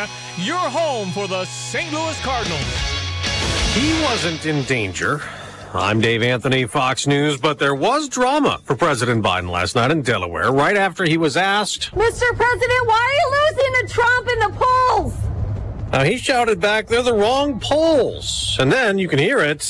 Carolina, your home for the St. Louis Cardinals. He wasn't in danger. I'm Dave Anthony, Fox News, but there was drama for President Biden last night in Delaware right after he was asked, Mr. President, why are you losing to Trump in the polls? Now he shouted back, they're the wrong polls. And then you can hear it.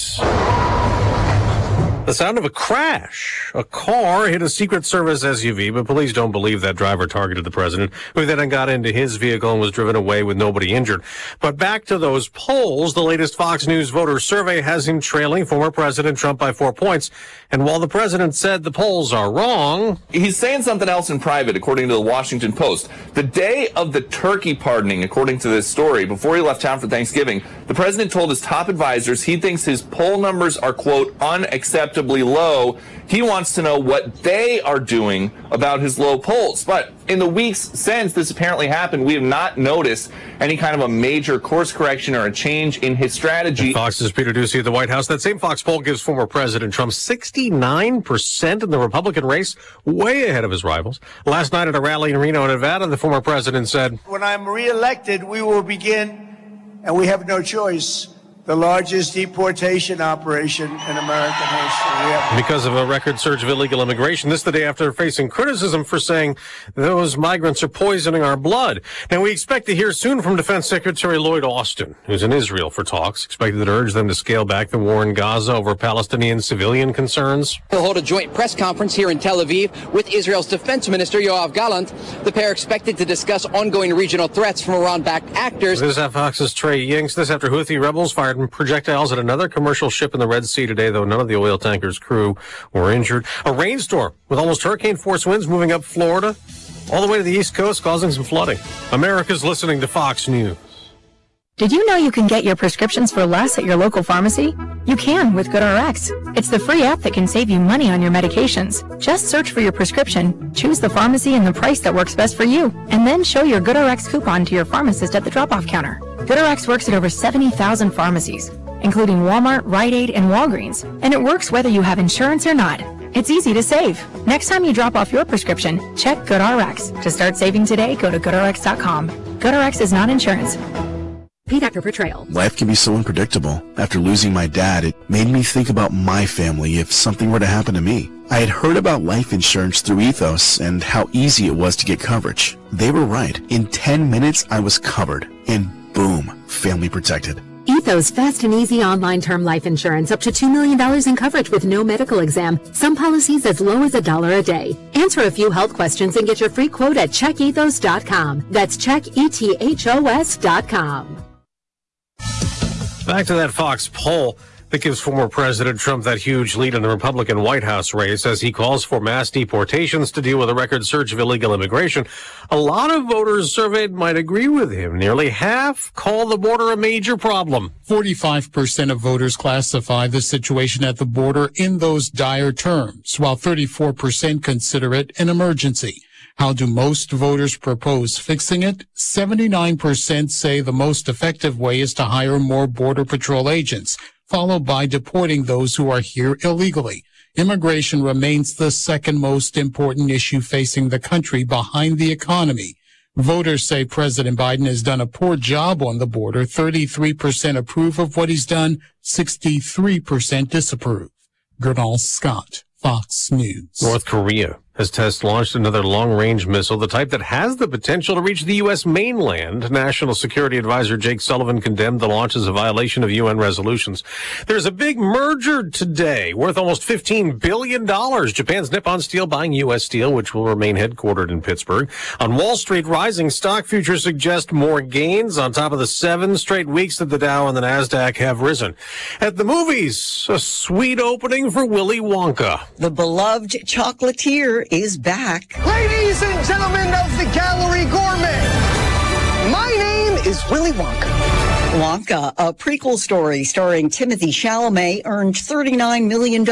The sound of a crash. A car hit a Secret Service SUV, but police don't believe that driver targeted the president, who then got into his vehicle and was driven away with nobody injured. But back to those polls, the latest Fox News voter survey has him trailing former President Trump by four points. And while the president said the polls are wrong, he's saying something else in private, according to the Washington Post. The day of the turkey pardoning, according to this story, before he left town for Thanksgiving, the president told his top advisors he thinks his poll numbers are, quote, unacceptable low. He wants to know what they are doing about his low polls. But in the weeks since this apparently happened, we have not noticed any kind of a major course correction or a change in his strategy. Fox's Peter Doocy at the White House. That same Fox poll gives former President Trump 69% in the Republican race, way ahead of his rivals. Last night at a rally in Reno, Nevada, the former president said, When I'm reelected, we will begin, and we have no choice the largest deportation operation in American history. Because of a record surge of illegal immigration, this the day after facing criticism for saying those migrants are poisoning our blood. Now we expect to hear soon from Defense Secretary Lloyd Austin, who's in Israel for talks, expected to urge them to scale back the war in Gaza over Palestinian civilian concerns. He'll hold a joint press conference here in Tel Aviv with Israel's Defense Minister Yoav Gallant. The pair expected to discuss ongoing regional threats from Iran-backed actors. This is Fox's Trey Yingst. This after Houthi rebels fired projectiles at another commercial ship in the Red Sea today, though none of the oil tanker's crew were injured. A rainstorm with almost hurricane force winds moving up Florida all the way to the East Coast, causing some flooding. America's listening to Fox News. Did you know you can get your prescriptions for less at your local pharmacy? You can with GoodRx. It's the free app that can save you money on your medications. Just search for your prescription, choose the pharmacy and the price that works best for you, and then show your GoodRx coupon to your pharmacist at the drop-off counter. GoodRx works at over 70,000 pharmacies, including Walmart, Rite Aid, and Walgreens, and it works whether you have insurance or not. It's easy to save. Next time you drop off your prescription, check GoodRx. To start saving today, go to GoodRx.com. GoodRx is not insurance. Paid actor portrayal. Life can be so unpredictable. After losing my dad, it made me think about my family if something were to happen to me. I had heard about life insurance through Ethos and how easy it was to get coverage. They were right. In 10 minutes, I was covered. And boom, family protected. Ethos fast and easy online term life insurance up to $2 million in coverage with no medical exam. Some policies as low as a dollar a day. Answer a few health questions and get your free quote at checkethos.com. That's checkethos.com. Back to that Fox poll that gives former President Trump that huge lead in the Republican White House race as he calls for mass deportations to deal with a record surge of illegal immigration. A lot of voters surveyed might agree with him. Nearly half call the border a major problem. 45% of voters classify the situation at the border in those dire terms, while 34% consider it an emergency. How do most voters propose fixing it? 79% say the most effective way is to hire more Border Patrol agents, followed by deporting those who are here illegally. Immigration remains the second most important issue facing the country behind the economy. Voters say President Biden has done a poor job on the border. 33% approve of what he's done, 63% disapprove. Gurnal Scott, Fox News. North Korea has test launched another long range missile, the type that has the potential to reach the U.S. mainland. National Security Advisor Jake Sullivan condemned the launch as a violation of UN resolutions. There's a big merger today worth almost $15 billion. Japan's Nippon Steel buying U.S. Steel, which will remain headquartered in Pittsburgh. On Wall Street, rising stock futures suggest more gains on top of the seven straight weeks that the Dow and the NASDAQ have risen. At the movies, a sweet opening for Willy Wonka. The beloved chocolatier is back. Ladies and gentlemen of the Gallery Gourmet, my name is Willy Wonka. Wonka, a prequel story starring Timothée Chalamet, earned $39 million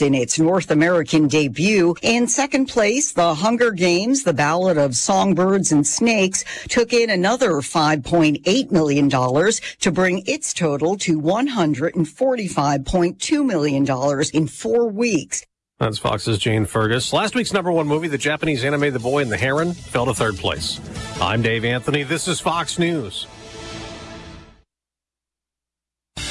in its North American debut. In second place, The Hunger Games, The Ballad of Songbirds and Snakes, took in another $5.8 million to bring its total to $145.2 million in four weeks. That's Fox's Jane Fergus. Last week's number one movie, the Japanese anime The Boy and the Heron, fell to third place. I'm Dave Anthony. This is Fox News.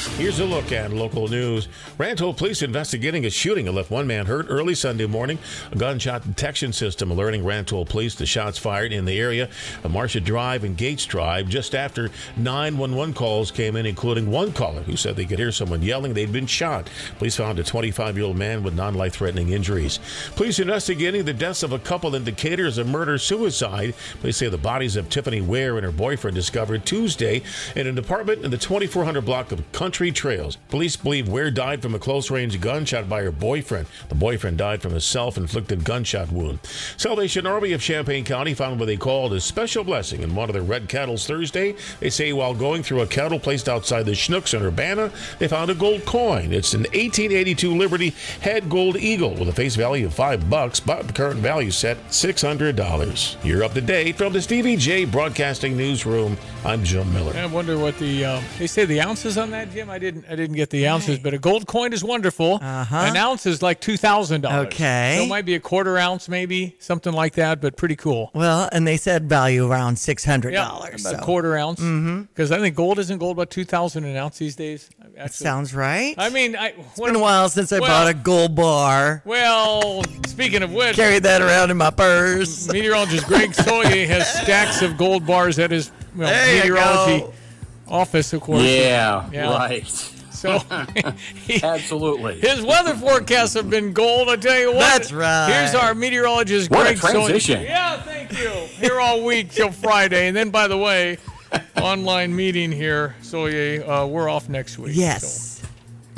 Here's a look at local news. Rantoul police investigating a shooting that left one man hurt early Sunday morning. A gunshot detection system alerting Rantoul police to shots fired in the area of Marcia Drive and Gates Drive just after 911 calls came in, including one caller who said they could hear someone yelling they'd been shot. Police found a 25 year old man with non life threatening injuries. Police investigating the deaths of a couple in Decatur as a murder suicide. Police say the bodies of Tiffany Ware and her boyfriend discovered Tuesday in an apartment in the 2400 block of Country Trails. Police believe Ware died from a close range gunshot by her boyfriend. The boyfriend died from a self inflicted gunshot wound. Salvation Army of Champaign County found what they called a special blessing in one of their red cattles Thursday. They say while going through a cattle placed outside the Schnucks in Urbana, they found a gold coin. It's an 1882 Liberty Head Gold Eagle with a face value of five bucks, but the current value set $600. You're up to date from the Stevie Jay Broadcasting Newsroom. I'm Jim Miller. I wonder what the uh, they say the ounces on that, Jim. I didn't I didn't get the ounces, but a gold coin is wonderful. Uh-huh. An ounce is like two thousand dollars. Okay. so it might be a quarter ounce, maybe something like that, but pretty cool. Well, and they said value around six hundred Yeah, dollars. about a quarter ounce. Mm-hmm. Because I think gold isn't gold about two thousand an ounce these days. Actually, Sounds right. I mean, I, It's been a while since I bought a gold bar. Well, speaking of which, Carry that around in my purse. meteorologist Greg Soye has stacks of gold bars at his well, There you meteorology go. Office, of course. Yeah, Yeah. right. So Absolutely. his weather forecasts have been gold. I tell you what. That's right. Here's our meteorologist What a Greg Soye. transition. Yeah, thank you. Here all week till Friday, and then by the way, online meeting here. Soye, uh, we're off next week. Yes.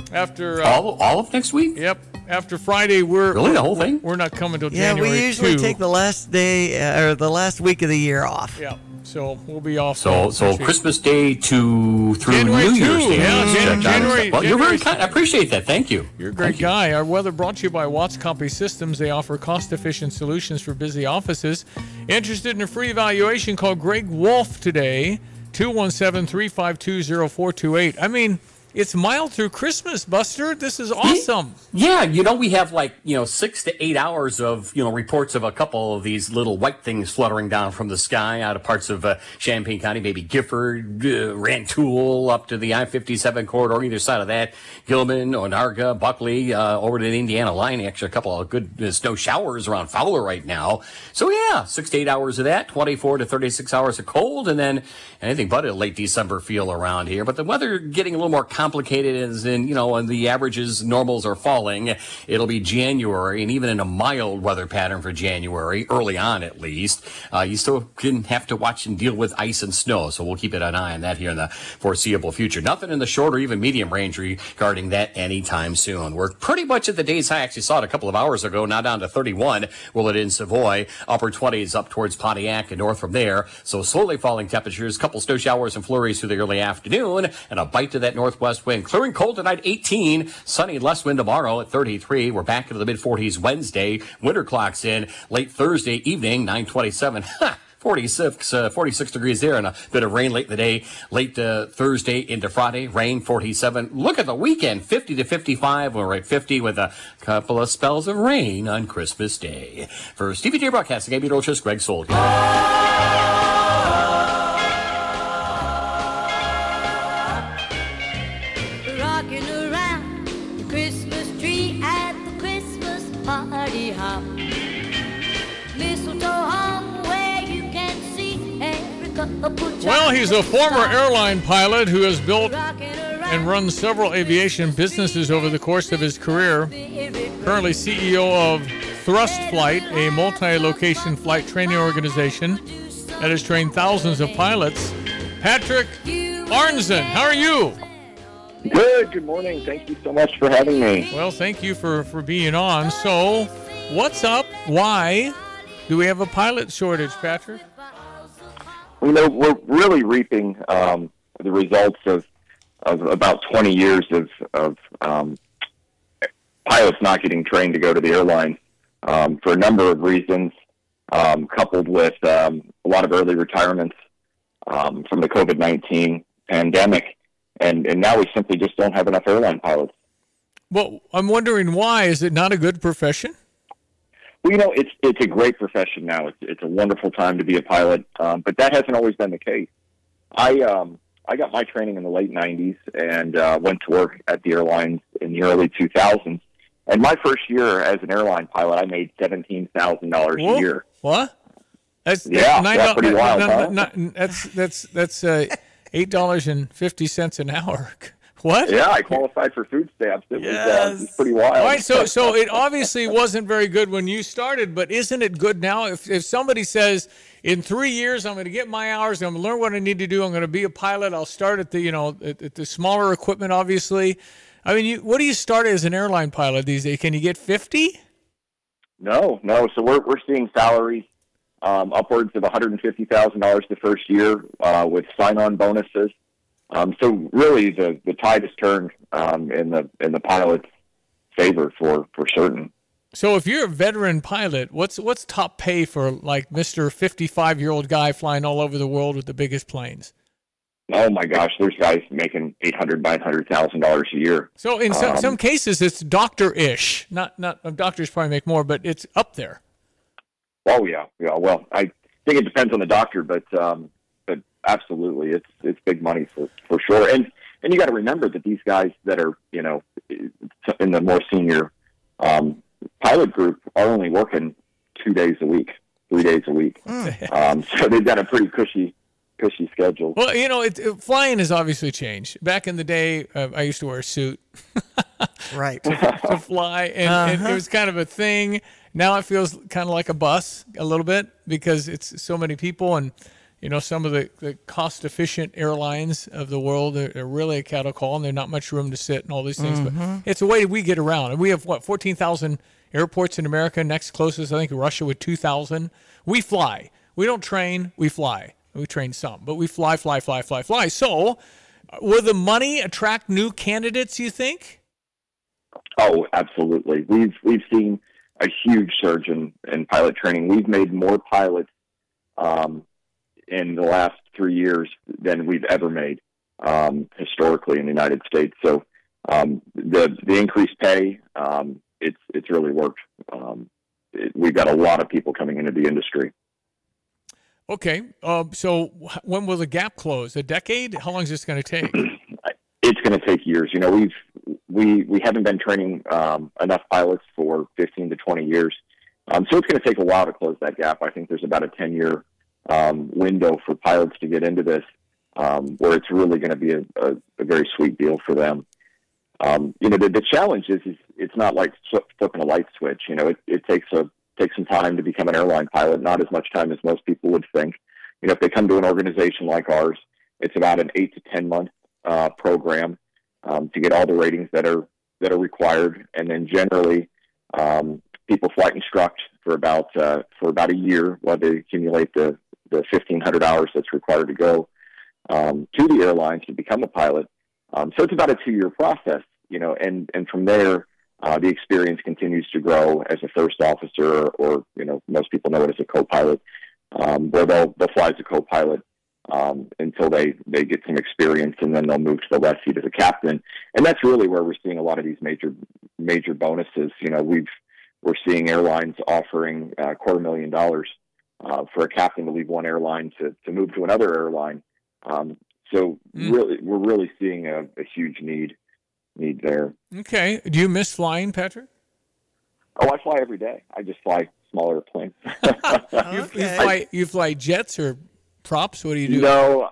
So after uh, all, all of next week? Yep. After Friday, we're Really, the whole thing? We're not coming till Yeah, January we usually 2. take the last day uh, or the last week of the year off. Yeah. So we'll be off. So, so. Christmas Day to through January New Year's Day. yeah, is Jan- checked out. January- Well, you're very kind. I appreciate that. Thank you. You're a great guy. Our weather brought to you by Watts Copy Systems. They offer cost-efficient solutions for busy offices. Interested in a free evaluation? Call Greg Wolf today, 217-352-0428. I mean, it's mild through Christmas, Buster. This is awesome. Yeah, you know, we have like, you know, six to eight hours of, you know, reports of a couple of these little white things fluttering down from the sky out of parts of uh, Champaign County, maybe Gifford, uh, Rantoul, up to the I 57 corridor, either side of that, Gilman, Onarga, Buckley, uh, over to the Indiana line. Actually, a couple of good uh, snow showers around Fowler right now. So, yeah, six to eight hours of that, 24 to 36 hours of cold, and then anything but a late December feel around here. But the weather getting a little more complicated as in, you know, when the averages, normals are falling. It'll be January, and even in a mild weather pattern for January, early on at least, uh, you still can have to watch and deal with ice and snow. So we'll keep an eye on that here in the foreseeable future. Nothing in the short or even medium range regarding that anytime soon. We're pretty much at the day's high. I actually saw it a couple of hours ago, now down to 31. Will it in Savoy? Upper 20s up towards Pontiac and north from there. So slowly falling temperatures, couple snow showers and flurries through the early afternoon, and a bite to that northwest wind. Clearing cold tonight, 18. Sunny, less wind tomorrow at 33. We're back into the mid 40s Wednesday. Winter clocks in late Thursday evening, 927. 46, uh, 46 degrees there and a bit of rain late in the day, late uh, Thursday into Friday, rain 47. Look at the weekend, 50 to 55. We're at 50 with a couple of spells of rain on Christmas Day. For Stevie Jay Broadcasting, I'm Rochus, Greg Soldier. Well, he's a former airline pilot who has built and run several aviation businesses over the course of his career. Currently CEO of Thrust Flight, a multi-location flight training organization that has trained thousands of pilots. Patrick Arnzen, how are you? Good. Good morning. Thank you so much for having me. Well, thank you for, for being on. So, what's up? Why do we have a pilot shortage, Patrick? You know, we're really reaping um, the results of, of about 20 years of, of um, pilots not getting trained to go to the airline um, for a number of reasons, um, coupled with um, a lot of early retirements um, from the COVID 19 pandemic. And, and now we simply just don't have enough airline pilots. Well, I'm wondering why is it not a good profession? Well, you know, it's it's a great profession now. It's it's a wonderful time to be a pilot, um, but that hasn't always been the case. I um, I got my training in the late '90s and uh, went to work at the airlines in the early 2000s. And my first year as an airline pilot, I made seventeen thousand dollars a year. What? That's Yeah, nine that's pretty wild, no, huh? no, that's that's that's uh, eight dollars and fifty cents an hour. What? Yeah, I qualified for food stamps. It was uh, it was pretty wild. All right, so so it obviously wasn't very good when you started, but isn't it good now? If if somebody says in three years I'm going to get my hours, I'm going to learn what I need to do, I'm going to be a pilot. I'll start at the you know at, at the smaller equipment, obviously. I mean, you, what do you start as an airline pilot these days? Can you get fifty? No, no. So we're we're seeing salaries um, upwards of one hundred and fifty thousand dollars the first year uh, with sign-on bonuses. Um, so really, the the tide has turned um, in the in the pilot's favor for for certain. So if you're a veteran pilot, what's what's top pay for like Mister 55 year old guy flying all over the world with the biggest planes? Oh my gosh, there's guys making eight hundred, nine hundred thousand dollars a year. So in some, Um, some cases, it's doctor-ish. Not not uh, doctors probably make more, but it's up there. Oh yeah, yeah. Well, I think it depends on the doctor, but um, but absolutely, it's it's big money for for sure. And and you got to remember that these guys that are you know in the more senior um, pilot group are only working two days a week, three days a week. um, so they've got a pretty cushy cushy schedule. Well, you know, it, it- flying has obviously changed. Back in the day, uh, I used to wear a suit right to, to fly, and, and Uh-huh. it was kind of a thing. Now it feels kind of like a bus a little bit because it's so many people, and you know, some of the, the cost-efficient airlines of the world are, are really a cattle call, and there's not much room to sit and all these things. Mhm. But it's a way we get around, and we have what 14,000 airports in America. Next closest, I think, Russia with 2,000. We fly. We don't train. We fly. We train some, but we fly, fly, fly, fly, fly. So, uh, will the money attract new candidates? You think? Oh, absolutely. We've we've seen a huge surge in, in pilot training. We've made more pilots um, in the last three years than we've ever made um, historically in the United States. So um, the the increased pay, um, it's it's really worked. Um, it, we've got a lot of people coming into the industry. Okay. Uh, so, when will the gap close? A decade? How long is this going to take? it's going to take years. You know, we've we we haven't been training um, enough pilots for 15 to 20 years, um, so it's going to take a while to close that gap. I think there's about a 10 year um, window for pilots to get into this, um, where it's really going to be a, a, a very sweet deal for them. Um, you know, the, the challenge is, is it's not like flipping a light switch. You know, it, it takes a takes some time to become an airline pilot. Not as much time as most people would think. You know, if they come to an organization like ours, it's about an eight to ten month uh, program um, to get all the ratings that are that are required, and then generally um, people flight instruct for about uh, for about a year while they accumulate the the fifteen hundred hours that's required to go um, to the airlines to become a pilot. Um, so it's about a two year process, you know, and and from there. Uh, the experience continues to grow as a first officer, or you know, most people know it as a co-pilot, um, where they'll they'll fly as a co-pilot um, until they they get some experience, and then they'll move to the left seat as a captain. And that's really where we're seeing a lot of these major major bonuses. You know, we've we're seeing airlines offering uh, quarter million dollars uh, for a captain to leave one airline to to move to another airline. Um, so really, we're really seeing a, a huge need need there. Okay. Do you miss flying, Patrick? Oh, I fly every day. I just fly smaller planes. You, you fly you fly jets or props? What do you do? No,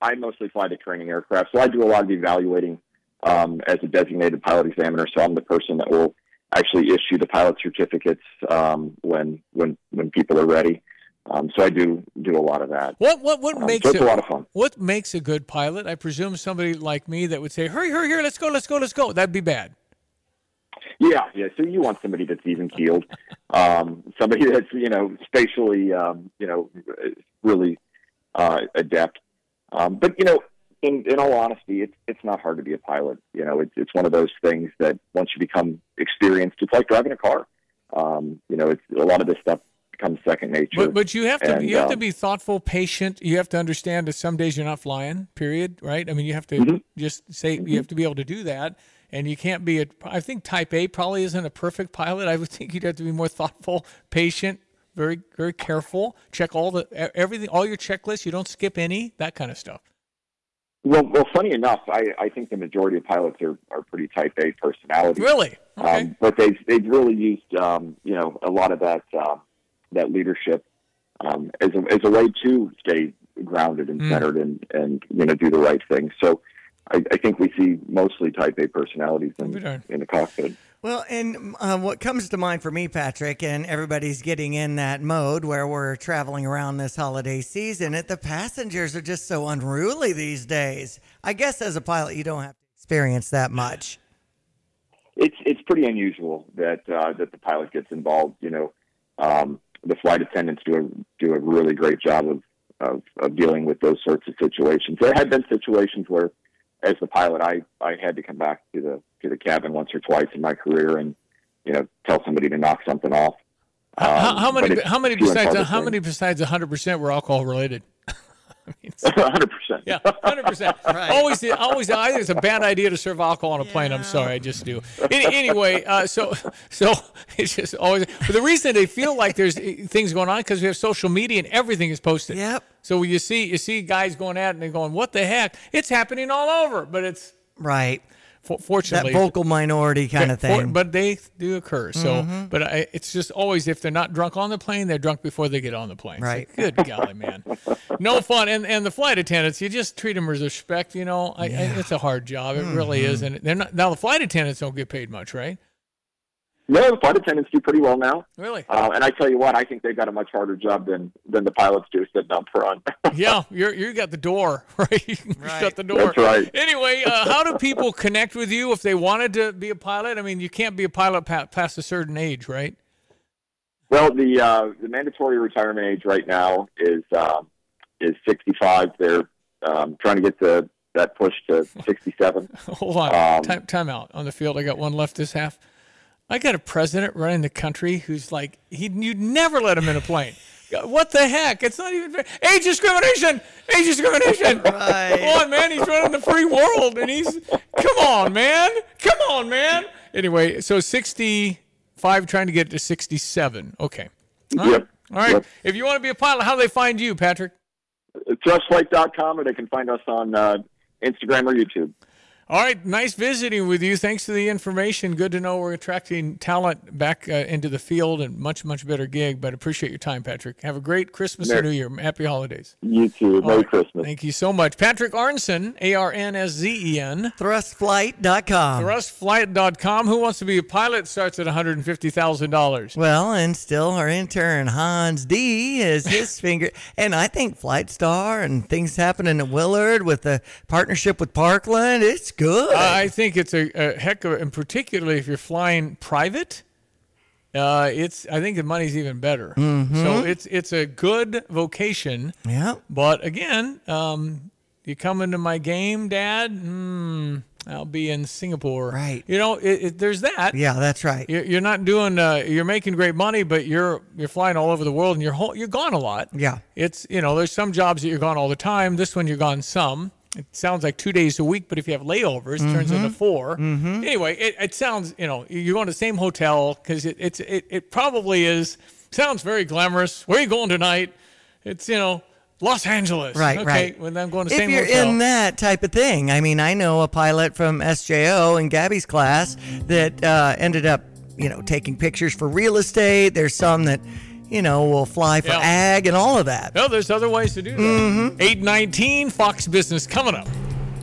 I mostly fly the training aircraft. So I do a lot of evaluating um, as a designated pilot examiner. So I'm the person that will actually issue the pilot certificates um, when when when people are ready. Um, so I do do a lot of that. What what what Um, makes so it's it, a lot of fun. What makes a good pilot? I presume somebody like me that would say, "Hurry, hurry, hurry! Let's go, let's go, let's go." That'd be bad. Yeah, yeah. So you want somebody that's even keeled, um, somebody that's you know spatially, um, you know, really uh, adept. Um, but you know, in in all honesty, it's it's not hard to be a pilot. You know, it's it's one of those things that once you become experienced, it's like driving a car. Um, you know, it's a lot of this stuff becomes second nature. But but you have to And, you have to um, be thoughtful, patient. You have to understand that some days you're not flying. Period. Right? I mean, you have to Mm-hmm. just say you have to be able to do that. and you can't be a. I think Type A probably isn't a perfect pilot. I would think you'd have to be more thoughtful, patient, very very careful. Check all the everything, all your checklists. You don't skip any. That kind of stuff. Well, well, funny enough, I, I think the majority of pilots are, are pretty type A personalities. Really? Um, but they've they've really used um, you know a lot of that uh, that leadership um, as a as a way to stay grounded and Mm. centered and and you know do the right thing. So I, I think we see mostly type A personalities in, in the cockpit. Well, and uh, what comes to mind for me, Patrick, and everybody's getting in that mode where we're traveling around this holiday season, it, the passengers are just so unruly these days. I guess as a pilot, you don't have to experience that much. It's it's pretty unusual that uh, that the pilot gets involved. You know, um, the flight attendants do a do a really great job of, of of dealing with those sorts of situations. There have been situations where, as the pilot, I I had to come back to the to the cabin once or twice in my career and you know tell somebody to knock something off. how, Um, how but many? How many besides? How many besides 100 percent were alcohol related? Hundred percent. Yeah, hundred percent. Always, always. I think it's a bad idea to serve alcohol on a plane. I'm sorry, I just do. Any, anyway, uh, so so it's just always. But the reason they feel like there's things going on because we have social media and everything is posted. Yep. So when you see you see guys going at it and they're going, "What the heck?" It's happening all over, but it's Right. For, fortunately That vocal minority kind of for- thing. but they do occur. So, Mhm. but I, it's just always if they're not drunk on the plane, they're drunk before they get on the plane. Right. like, Good golly, man. No fun. And and the flight attendants, you just treat them with respect. You know, I, I, it's a hard job. It really is. Mm-hmm. And they're not now. The flight attendants don't get paid much, right? No, the flight attendants do pretty well now. Really? Uh, and I tell you what, I think they've got a much harder job than than the pilots do sitting up front. yeah, you're you got the door, right? You can Shut the door. That's right. Anyway, uh, how do people connect with you if they wanted to be a pilot? I mean, you can't be a pilot pa- past a certain age, right? Well, the uh, the mandatory retirement age right now is um, is 65. They're um, trying to get the that push to 67. Hold on. Um, time, time out on the field. I got one left this half. I got a president running the country who's like, he you'd never let him in a plane. What the heck? It's not even fair. Age discrimination. Age discrimination. Right. Come on, man. He's running the free world, and he's come on, man. Come on, man. Anyway, so sixty-five, trying to get to sixty-seven. Okay. All right. Yep. All right. Yep. If you want to be a pilot, how do they find you, Patrick? Thrustflight.com, or they can find us on uh, Instagram or YouTube. All right, nice visiting with you. Thanks for the information. Good to know we're attracting talent back uh, into the field and much, much better gig. But appreciate your time, Patrick. Have a great Christmas and New Merry- Year. Happy holidays. You too. All Merry right. Christmas. Thank you so much. Patrick Arnzen, A R N S Z E N. Thrustflight.com. Thrustflight.com. Who wants to be a pilot starts at $150,000. Well, and still our intern Hans D is his finger, and I think Flight Star and things happening at Willard with the partnership with Parkland. It's good. I think it's a, a heck of, and particularly if you're flying private, uh, it's. I think the money's even better. Mhm. So it's it's a good vocation. Yeah. But again, um, you come into my game, Dad. Hmm, I'll be in Singapore. Right. You know, it, it, there's that. yeah, that's right. You're, you're not doing. Uh, you're making great money, but you're you're flying all over the world, and you're whole, you're gone a lot. Yeah. It's you know, there's some jobs that you're gone all the time. This one you're gone some. It sounds like two days a week, but if you have layovers, it turns into Mhm. 4 Mhm. Anyway, it, it sounds you know you're going to the same hotel because it, it's it, it probably is sounds very glamorous. Where are you going tonight? It's you know Los Angeles. Right, okay, right. When I'm going to the if same you're hotel. in that type of thing, I mean, I know a pilot from SJO in Gabby's class that uh, ended up, you know, taking pictures for real estate. There's some that, you know, we'll fly for Yeah. ag and all of that. no, there's other ways to do that. Mhm. 819 Fox Business coming up.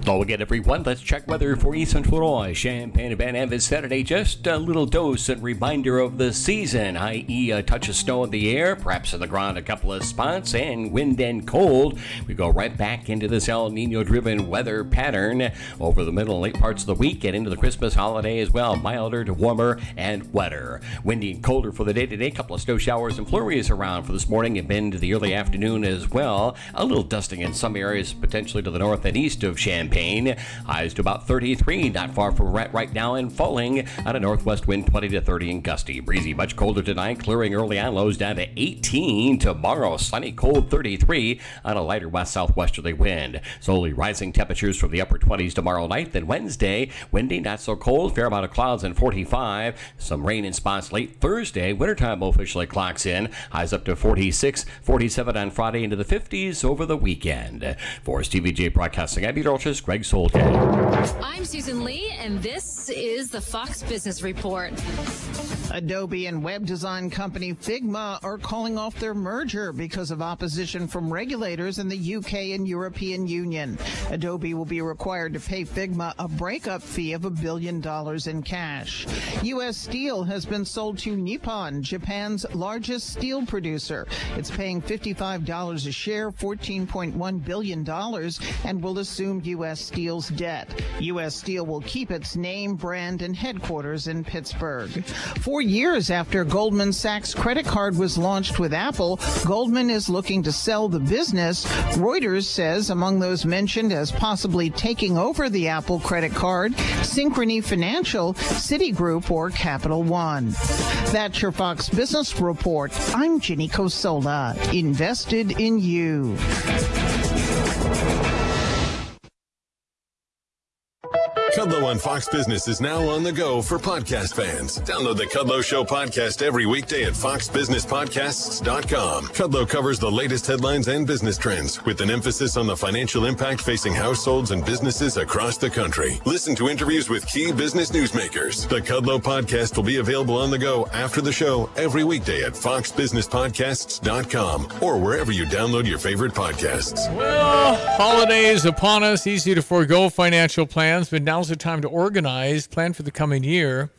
Hello again, everyone. Let's check weather for East Central Illinois. Champaign and Van Avis Saturday. Just a little dose and reminder of the season, i.e., a touch of snow in the air, perhaps on the ground a couple of spots, and wind and cold. We go right back into this El Nino driven weather pattern over the middle and late parts of the week and into the Christmas holiday as well. Milder to warmer and wetter. Windy and colder for the day today. A couple of snow showers and flurries around for this morning and into the early afternoon as well. A little dusting in some areas, potentially to the north and east of Champaign. 15. Highs to about 33, not far from Rhett right now, and falling at a northwest wind 20 to 30 and gusty. Breezy, much colder tonight, clearing early on lows down to 18. Tomorrow, sunny, cold 33 on a lighter west southwesterly wind. Slowly rising temperatures from the upper 20s tomorrow night, then Wednesday, windy, not so cold, fair amount of clouds and 45. Some rain in spots late Thursday. Wintertime officially clocks in. Highs up to 46, 47 on Friday into the 50s over the weekend. For Stevie Jay Broadcasting, I'm Greg Solke. I'm Susan Li, and this is the Fox Business Report. Adobe and web design company Figma are calling off their merger because of opposition from regulators in the UK and European Union. Adobe will be required to pay Figma a breakup fee of a billion dollars in cash. U.S. Steel has been sold to Nippon, Japan's largest steel producer. It's paying $55 a share, $14.1 billion, and will assume U.S. Steel's debt. U.S. Steel will keep its name, brand, and headquarters in Pittsburgh. Four years after Goldman Sachs credit card was launched with Apple, Goldman is looking to sell the business. Reuters says among those mentioned as possibly taking over the Apple credit card, Synchrony Financial, Citigroup, or Capital One. That's your Fox Business Report. I'm Ginny Cosola, invested in you. Kudlow on Fox Business is now on the go for podcast fans. Download the Kudlow Show podcast every weekday at foxbusinesspodcasts.com. Kudlow covers the latest headlines and business trends with an emphasis on the financial impact facing households and businesses across the country. Listen to interviews with key business newsmakers. The Kudlow podcast will be available on the go after the show every weekday at foxbusinesspodcasts.com or wherever you download your favorite podcasts. Well, holidays upon us, easy to forego financial plans, but now's the time to organize, plan for the coming year.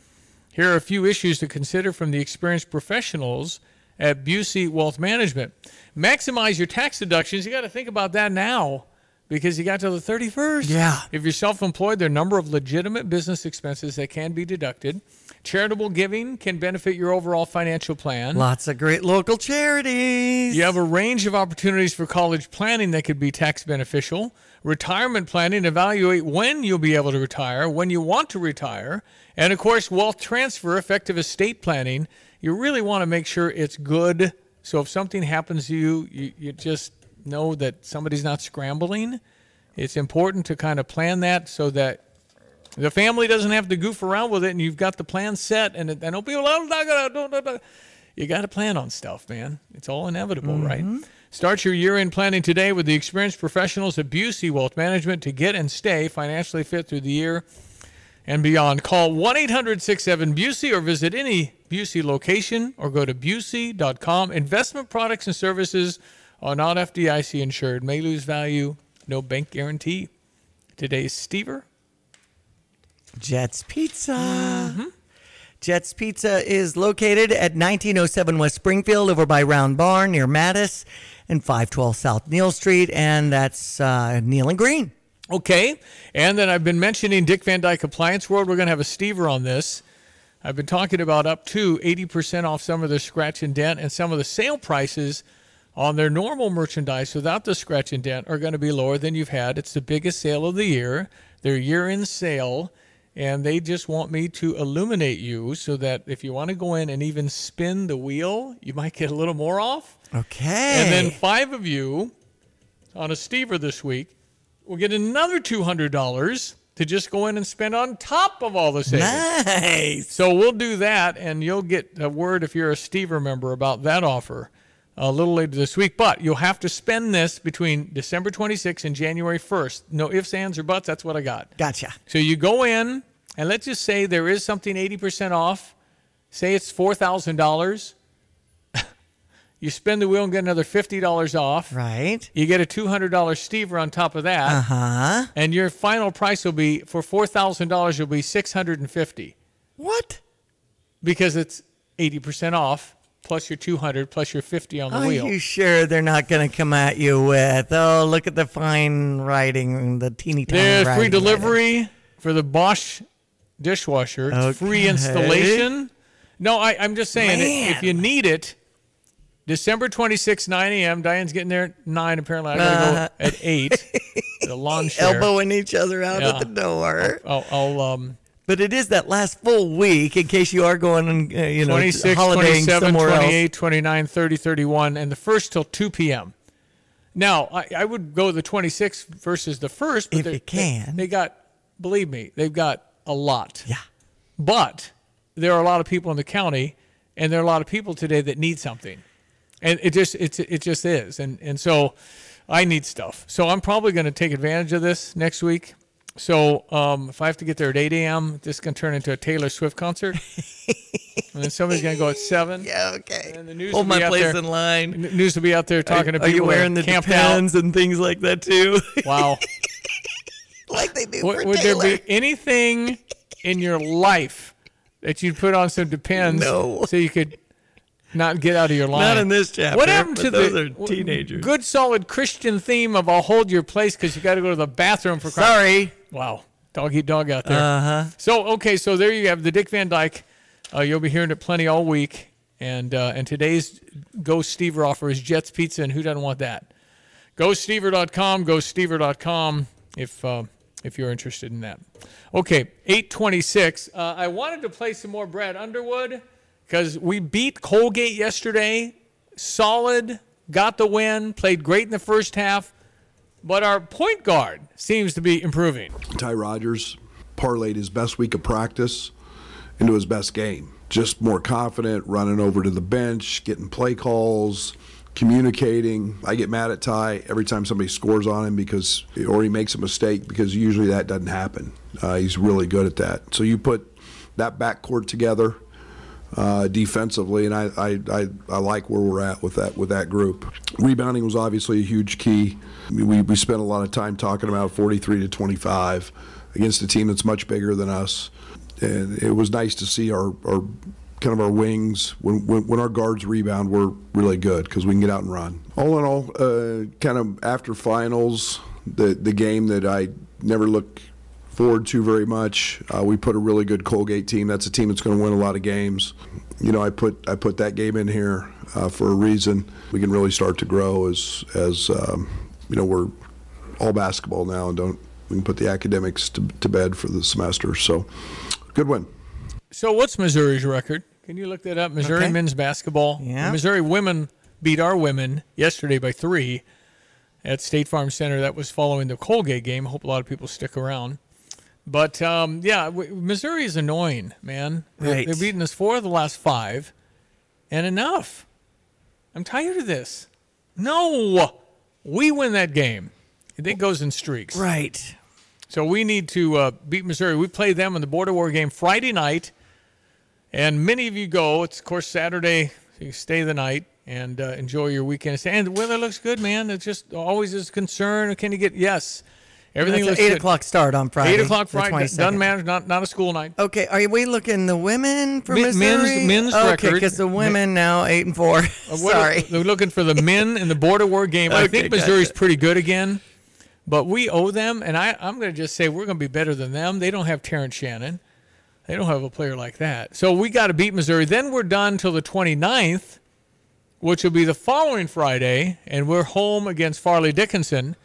Here are a few issues to consider from the experienced professionals at Busey Wealth Management. Maximize your tax deductions. You got to think about that now because you got till the 31st. Yeah. If you're self employed, there are a number of legitimate business expenses that can be deducted. Charitable giving can benefit your overall financial plan. Lots of great local charities. You have a range of opportunities for college planning that could be tax beneficial. Retirement planning, evaluate when you'll be able to retire, when you want to retire. And of course, wealth transfer, effective estate planning. You really want to make sure it's good. So if something happens to you, you, you just know that somebody's not scrambling. It's important to kind of plan that so that the family doesn't have to goof around with it, and you've got the plan set. And and don't people, oh, not gonna, don't, don't, don't. you got to plan on stuff, man. It's all inevitable, right? Mm-hmm. Start your year-end planning today with the experienced professionals at Busey Wealth Management to get and stay financially fit through the year and beyond. Call 1-800-67-BUSEY or visit any Busey location or go to busey.com. Investment products and services are not FDIC insured. May lose value. No bank guarantee. Today's Stever. Jets Pizza. Jets Pizza is located at 1907 West Springfield over by Round Barn near Mattis and 512 South Neil Street. And that's uh, Neil and Green. Okay. And then I've been mentioning Dick Van Dyke Appliance World. We're going to have a Stever on this. I've been talking about up to 80% off some of the scratch and dent, and some of the sale prices on their normal merchandise without the scratch and dent are going to be lower than you've had. It's the biggest sale of the year, their year end sale. And they just want me to illuminate you so that if you want to go in and even spin the wheel, you might get a little more off. Okay. And then five of you on a Stever this week will get another $200 to just go in and spend on top of all the savings. Nice. So we'll do that, and you'll get a word if you're a Stever member about that offer a little later this week. But you'll have to spend this between December 26th and January 1st. No ifs, ands, or buts. That's what I got. Gotcha. So you go in, and let's just say there is something 80% off. Say it's $4,000. you spin the wheel and get another $50 off. Right. You get a $200 Stever on top of that. Uh huh. And your final price will be for $4,000 will be 650 What? because it's 80% off plus your 200 plus your 50 on the Are wheel. Are you sure they're not going to come at you with, oh, look at the fine writing, the teeny tiny There's free delivery for the Bosch dishwasher. It's Free installation. No, I, I'm just saying, Man. if you need it, December 26, 9 a.m. Diane's getting there at 9. Apparently, I got to Uh-huh. go at 8. the lawn chair. elbowing each other out Yeah. at the door. I'll, I'll um, But it is that last full week in case you are going uh, you know 26, holidaying 27, somewhere 28, else. 29, 30, 31, and the first till 2 p.m. Now, I, I would go the 26th versus the first, but If they- you can. They, they got, believe me, they've got a lot. Yeah. But there are a lot of people in the county, and there are a lot of people today that need something, and it just it's it just is, and and so I need stuff. So I'm probably going to take advantage of this next week. So um, if I have to get there at 8 a.m., this can turn into a Taylor Swift concert. and then somebody's going to go at 7. Yeah, okay. And the news Hold will be my out place there- in line. N- News will be out there talking are, to are people you wearing the. Depends and things like that too? Wow. like they do would would there be anything in your life that you'd put on some Depends No. so you could not get out of your line? Not in this chapter, What happened to the teenagers. good solid Christian theme of I'll hold your place because you got to go to the bathroom for Christ- Sorry. Wow. Dog eat dog out there. Uh-huh. So, okay, so there you have the Dick Van Dyke. Uh, you'll be hearing it plenty all week. And uh, and today's GoStever offer is Jets Pizza, and who doesn't want that? GoStever.com, GoStever.com if, uh, if you're interested in that. Okay, 826. Uh, I wanted to play some more Brad Underwood because we beat Colgate yesterday. Solid, got the win, played great in the first half. But our point guard seems to be improving. Ty Rodgers parlayed his best week of practice into his best game. Just more confident, running over to the bench, getting play calls, communicating. I get mad at Ty every time somebody scores on him because, or he makes a mistake because usually that doesn't happen. Uh, he's really good at that. So you put that backcourt together uh, defensively, and I, I, I, I like where we're at with that with that group. Rebounding was obviously a huge key. We, we spent a lot of time talking about 43 to 25 against a team that's much bigger than us, and it was nice to see our, our kind of our wings when, when, when our guards rebound we're really good because we can get out and run. All in all, uh, kind of after finals, the the game that I never look forward to very much. Uh, we put a really good Colgate team. That's a team that's going to win a lot of games. You know, I put I put that game in here uh, for a reason. We can really start to grow as as um, you know we're all basketball now and don't we can put the academics to, to bed for the semester. So, good win. So what's Missouri's record? Can you look that up? Missouri Okay. men's basketball. Yeah. The Missouri women beat our women yesterday by three at State Farm Center. That was following the Colgate game. Hope a lot of people stick around. But um, yeah, w- Missouri is annoying, man. Right. They've beaten us four of the last five, and enough. I'm tired of this. No, we win that game. It goes in streaks. Right. So we need to uh, beat Missouri. We play them in the Border War game Friday night, and many of you go. It's of course Saturday. So you stay the night and uh, enjoy your weekend. And the weather looks good, man. It's just always is concern. Can you get yes? Everything That's looks eight good. o'clock start on Friday. Eight o'clock Friday. 22nd. Doesn't matter. Not not a school night. Okay, are we looking the women for Men- men's- men's okay, record. because the women now eight and four. Uh, Sorry. They're looking for the men in the border war game. I think Missouri's gotcha. pretty good again, but we owe them, and I, I'm going to just say we're going to be better than them. They don't have Terrence Shannon. They don't have a player like that. So we got to beat Missouri. Then we're done till the 29th, which will be the following Friday, and we're home against Fairleigh Dickinson.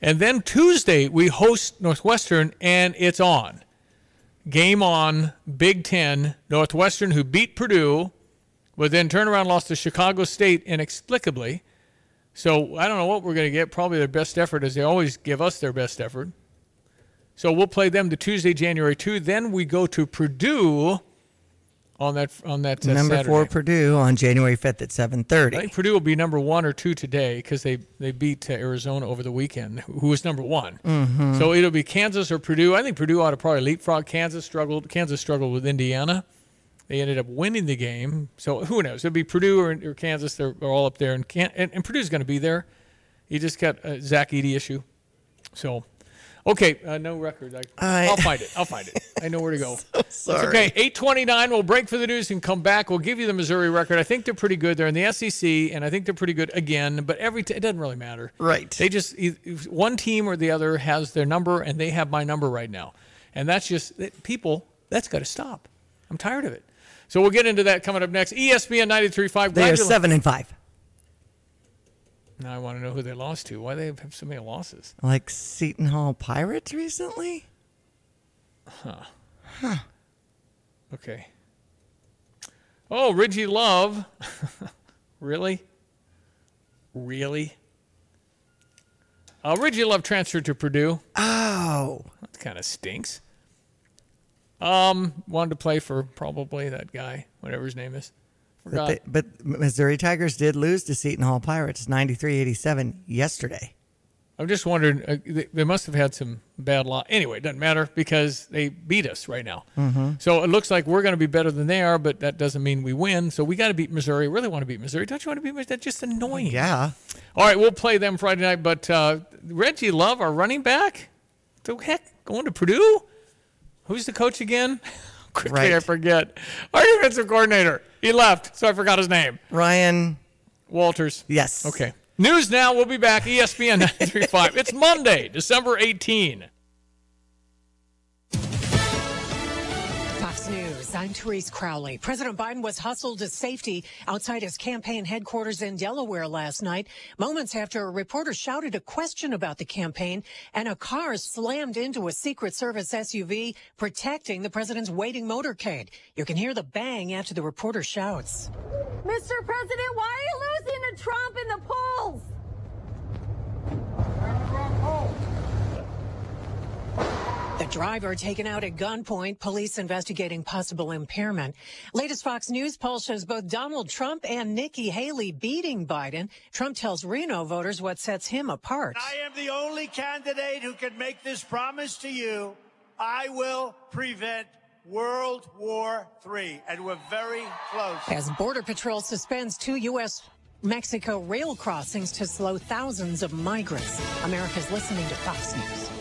And then Tuesday, we host Northwestern, and it's on. Game on, Big Ten, Northwestern, who beat Purdue, but then turned around lost to Chicago State inexplicably. So I don't know what we're going to get. Probably their best effort, as they always give us their best effort. So we'll play them the Tuesday, January 2. Then we go to Purdue on that on that uh, Number Saturday. four Purdue on January fifth at seven thirty. I think Purdue will be number one or two today because they, they beat uh, Arizona over the weekend, who was number one. Mhm. So it'll be Kansas or Purdue. I think Purdue ought to probably leapfrog. Kansas struggled. Kansas struggled with Indiana. They ended up winning the game. So who knows? It'll be Purdue or, or Kansas. They're, they're all up there, and, can, and, and Purdue's going to be there. You just got a Zach Edey issue. So, okay, uh, no record. I, I- I'll find it. I'll find it. I know where to go. It's sorry. okay. 829. We'll break for the news and come back. We'll give you the Missouri record. I think they're pretty good. They're in the SEC, and I think they're pretty good again. But every t- it doesn't really matter. Right. They just one team or the other has their number, and they have my number right now, and that's just people. That's got to stop. I'm tired of it. So we'll get into that coming up next. ESPN 93.5. They are seven and five. Now I want to know who they lost to. Why they have so many losses? Like Seton Hall Pirates recently? Huh. Huh. Okay. Oh, Reggie Love. really? Really? Uh, Reggie Love transferred to Purdue. Oh. That kind of stinks. Um, wanted to play for probably that guy, whatever his name is. But, they, but Missouri Tigers did lose to Seton Hall Pirates 93-87 yesterday. I'm just wondering, uh, they, they must have had some bad luck. Anyway, it doesn't matter because they beat us right now. Mhm. So it looks like we're going to be better than they are, but that doesn't mean we win. So we got to beat Missouri. Really want to beat Missouri. Don't you want to beat Missouri? That's just annoying. Yeah. All right, we'll play them Friday night. But uh, Reggie Love, our running back, the heck, going to Purdue? Who's the coach again? Quickly, I Right. forget. Our defensive coordinator. He left, so I forgot his name. Ryan Walters. Yes. Okay. News now. We'll be back. ESPN 935. it's Monday, December 18. I'm Therese Crowley. President Biden was hustled to safety outside his campaign headquarters in Delaware last night, moments after a reporter shouted a question about the campaign and a car slammed into a Secret Service SUV protecting the president's waiting motorcade. You can hear the bang after the reporter shouts. Mr. President, why are you losing to Trump in the polls? The driver taken out at gunpoint, police investigating possible impairment. Latest Fox News poll shows both Donald Trump and Nikki Haley beating Biden. Trump tells Reno voters what sets him apart. I am the only candidate who can make this promise to you. I will prevent World War III, and we're very close. As Border Patrol suspends two U.S. Mexico rail crossings to slow thousands of migrants. America's listening to Fox News.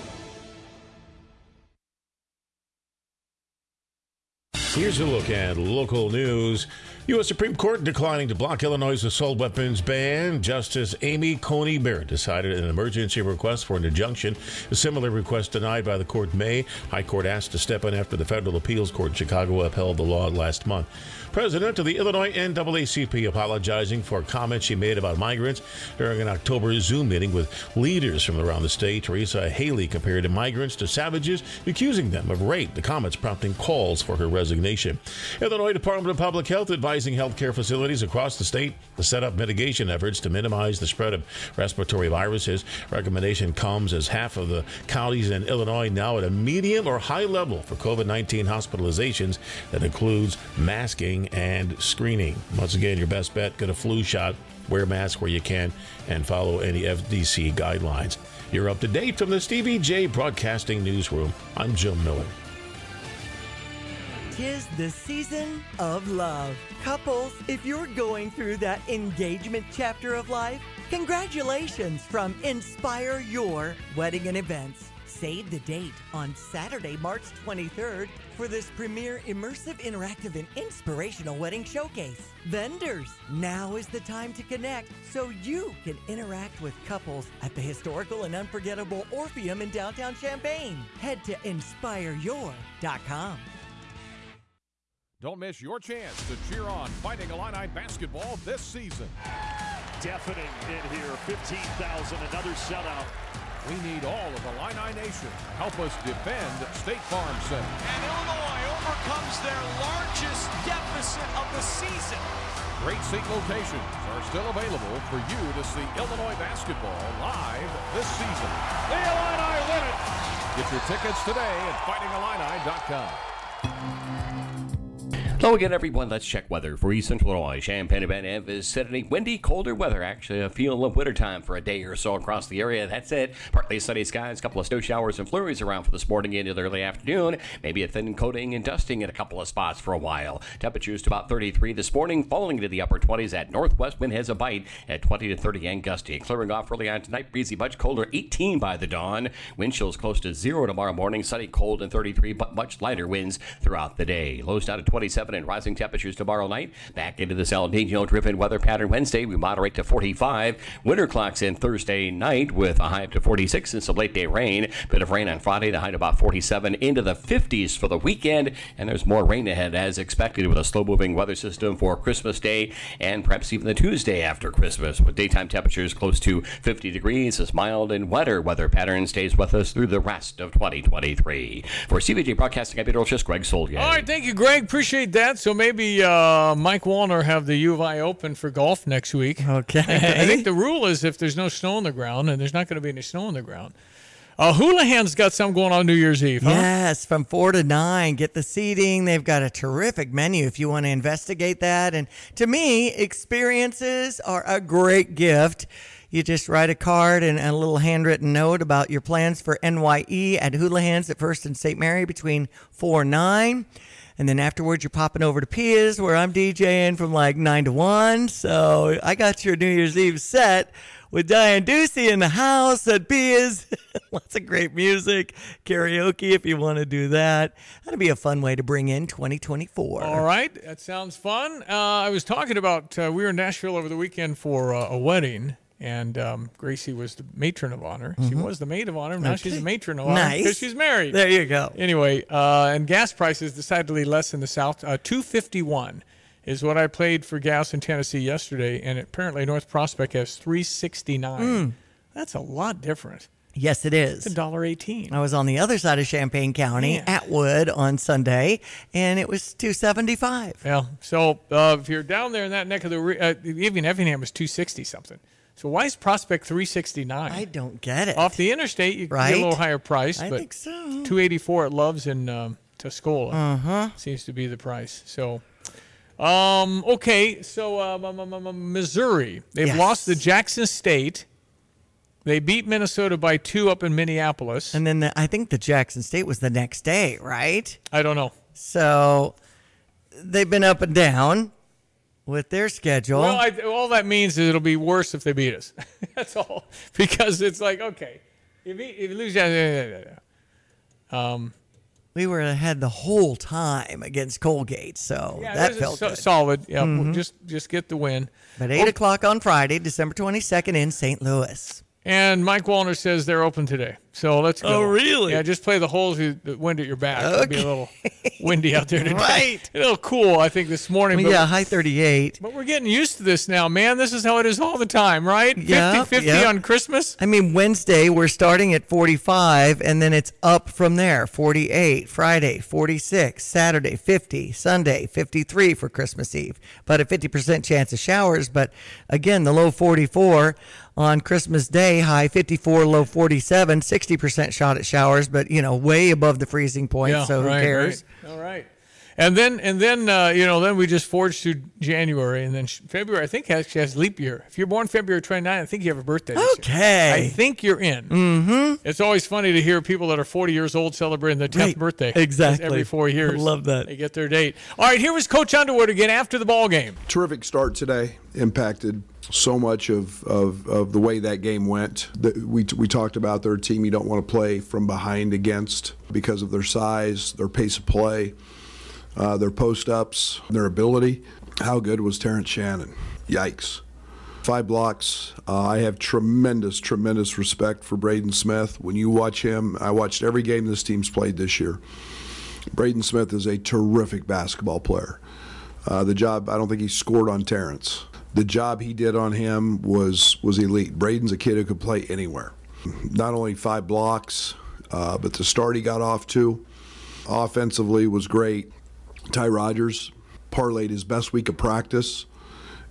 Here's a look at local news. U.S. Supreme Court declining to block Illinois' assault weapons ban. Justice Amy Coney Barrett decided an emergency request for an injunction. A similar request denied by the court in May. High Court asked to step in after the Federal Appeals Court in Chicago upheld the law last month. President of the Illinois NAACP apologizing for comments she made about migrants during an October Zoom meeting with leaders from around the state. Teresa Haley compared migrants to savages, accusing them of rape. The comments prompting calls for her resignation. Illinois Department of Public Health advising healthcare facilities across the state to set up mitigation efforts to minimize the spread of respiratory viruses. Recommendation comes as half of the counties in Illinois now at a medium or high level for COVID 19 hospitalizations that includes masking and screening. Once again, your best bet get a flu shot, wear a mask where you can, and follow any CDC guidelines. You're up to date from the Stevie Jay Broadcasting Newsroom. I'm Jim Miller. Tis the season of love. Couples, if you're going through that engagement chapter of life, congratulations from Inspire Your Wedding and Events. Save the date on Saturday, March 23rd for this premier immersive, interactive, and inspirational wedding showcase. Vendors, now is the time to connect so you can interact with couples at the historical and unforgettable Orpheum in downtown Champaign. Head to inspireyour.com. Don't miss your chance to cheer on Fighting Illini basketball this season. Deafening in here, 15,000, another shutout. We need all of the Illini Nation to help us defend State Farm Center. And Illinois overcomes their largest deficit of the season. Great seat locations are still available for you to see Illinois basketball live this season. The Illini win it! Get your tickets today at fightingillini.com. Hello again, everyone. Let's check weather for East Central Illinois. Champaign and Van Ev is windy, colder weather. Actually, a feel of wintertime for a day or so across the area. That's it. Partly sunny skies, a couple of snow showers and flurries around for this morning into the early afternoon. Maybe a thin coating and dusting in a couple of spots for a while. Temperatures to about 33 this morning, falling into the upper 20s at northwest wind has a bite at 20 to 30 and gusty. Clearing off early on tonight, breezy, much colder, 18 by the dawn. Wind chills close to zero tomorrow morning, sunny, cold, and 33, but much lighter winds throughout the day. Lows down to 27 and rising temperatures tomorrow night. Back into this El Nino driven weather pattern Wednesday. We moderate to 45. Winter clocks in Thursday night with a high up to 46 and some late day rain. Bit of rain on Friday, the high to about 47 into the 50s for the weekend. And there's more rain ahead as expected with a slow moving weather system for Christmas Day and perhaps even the Tuesday after Christmas with daytime temperatures close to 50 degrees. This mild and wetter weather pattern stays with us through the rest of 2023. For Stevie Jay Broadcasting, I'm Greg Soldier. All right, thank you, Greg. Appreciate that. So maybe uh, Mike Wallner have the U of I Open for golf next week. Okay. I think the rule is if there's no snow on the ground, and there's not going to be any snow on the ground. Uh, Houlihan's got something going on New Year's Eve, huh? Yes, from four to nine. Get the seating. They've got a terrific menu if you want to investigate that. And to me, experiences are a great gift. You just write a card and a little handwritten note about your plans for NYE at Houlihan's at First and St. Mary between 4 and 9. And then afterwards, you're popping over to Pia's where I'm DJing from like 9 to 1. So I got your New Year's Eve set with Diane Ducey in the house at Pia's. Lots of great music, karaoke if you want to do that. That'd be a fun way to bring in 2024. All right, that sounds fun. Uh, I was talking about uh, we were in Nashville over the weekend for uh, a wedding, and um, Gracie was the matron of honor. She Mhm. was the maid of honor. Now she's Okay. the matron of honor Nice. because she's married. There you go. Anyway, uh, and gas prices decidedly less in the South. Uh, Two fifty one is what I paid for gas in Tennessee yesterday, and apparently North Prospect has three sixty nine. Mm. That's a lot different. Yes, it is. It's a dollar eighteen. I was on the other side of Champaign County at Wood on Sunday, and it was 275. Yeah. So uh, if you're down there in that neck of the, re- uh, even Effingham was 260 something. So why is Prospect 369? I don't get it. Off the interstate, you can get Right? a little higher price. I but think so. 284 at Love's in um, Tuscola Uh-huh. seems to be the price. So, um, okay. So um, Missouri, they've Yes. lost the Jackson State. They beat Minnesota by two up in Minneapolis. And then the, I think the Jackson State was the next day, right? I don't know. So they've been up and down with their schedule. Well, I, all that means is it'll be worse if they beat us. That's all. Because it's like, okay, if you, if you lose, yeah, yeah, yeah, yeah. um, we were ahead the whole time against Colgate, so yeah, that felt so- good. solid. Yeah, Mhm. just just get the win. But 8 o'clock on Friday, December 22nd in St. Louis. And Mike Wallner says they're open today. So let's go. Oh, really? Yeah, just play the holes, you- the wind at your back. It'll be a little windy out there today. Right. A little cool, I think, this morning. but- yeah, high 38. But we're getting used to this now, man. This is how it is all the time, right? Yeah, 50 yeah. on Christmas. I mean, Wednesday we're starting at 45, and then it's up from there. 48, Friday 46, Saturday 50, Sunday 53 for Christmas Eve, but a 50% chance of showers. But again, the low 44 on Christmas Day, high 54, low 47, 60% shot at showers, but you know, way above the freezing point. Yeah, so who cares? right. All right. And then and then uh, you know then we just forged through January and then February I think actually has leap year. If you're born February 29, I think you have a birthday. this year. Okay. I think you're in. Mm-hmm. It's always funny to hear people that are 40 years old celebrating their 10th Right. birthday. Exactly. Every four years. I love that. They get their date. All right, here was Coach Underwood again after the ball game. Terrific start today. Impacted so much of, of, of the way that game went. That we, we talked about their team you don't want to play from behind against because of their size, their pace of play, uh, their post ups, their ability. How good was Terrence Shannon? Yikes. Five blocks. Uh, I have tremendous, tremendous respect for Braden Smith. When you watch him, I watched every game this team's played this year. Braden Smith is a terrific basketball player. Uh, the job, I don't think he scored on Terrence. The job he did on him was was elite. Braden's a kid who could play anywhere. Not only five blocks, uh, but the start he got off to, offensively was great. Ty Rodgers parlayed his best week of practice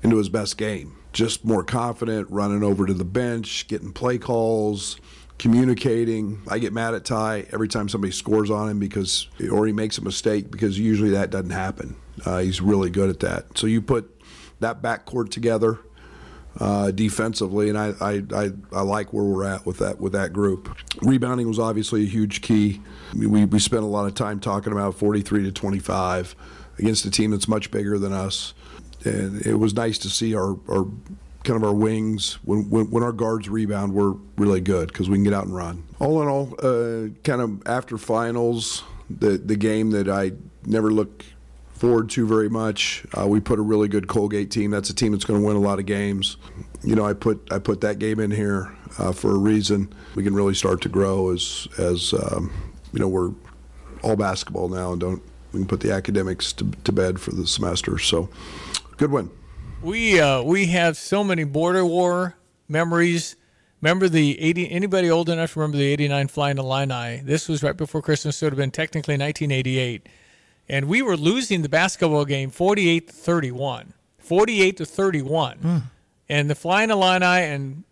into his best game. Just more confident, running over to the bench, getting play calls, communicating. I get mad at Ty every time somebody scores on him because, or he makes a mistake because usually that doesn't happen. Uh, he's really good at that. So you put that backcourt together uh, defensively, and I, I, I, I like where we're at with that with that group. Rebounding was obviously a huge key. We, we spent a lot of time talking about 43 to 25 against a team that's much bigger than us, and it was nice to see our, our kind of our wings when, when, when our guards rebound we're really good because we can get out and run. All in all, uh, kind of after finals, the the game that I never look forward to very much. Uh, we put a really good Colgate team. That's a team that's going to win a lot of games. You know, I put I put that game in here uh, for a reason. We can really start to grow as as um, you know we're all basketball now and don't we can put the academics to, to bed for the semester. So, good win. We uh, we have so many border war memories. Remember the 80? Anybody old enough to remember the 89 Flying Illini? This was right before Christmas, so it would have been technically 1988. And we were losing the basketball game 48 to 31. 48 to 31. And the Flying Illini and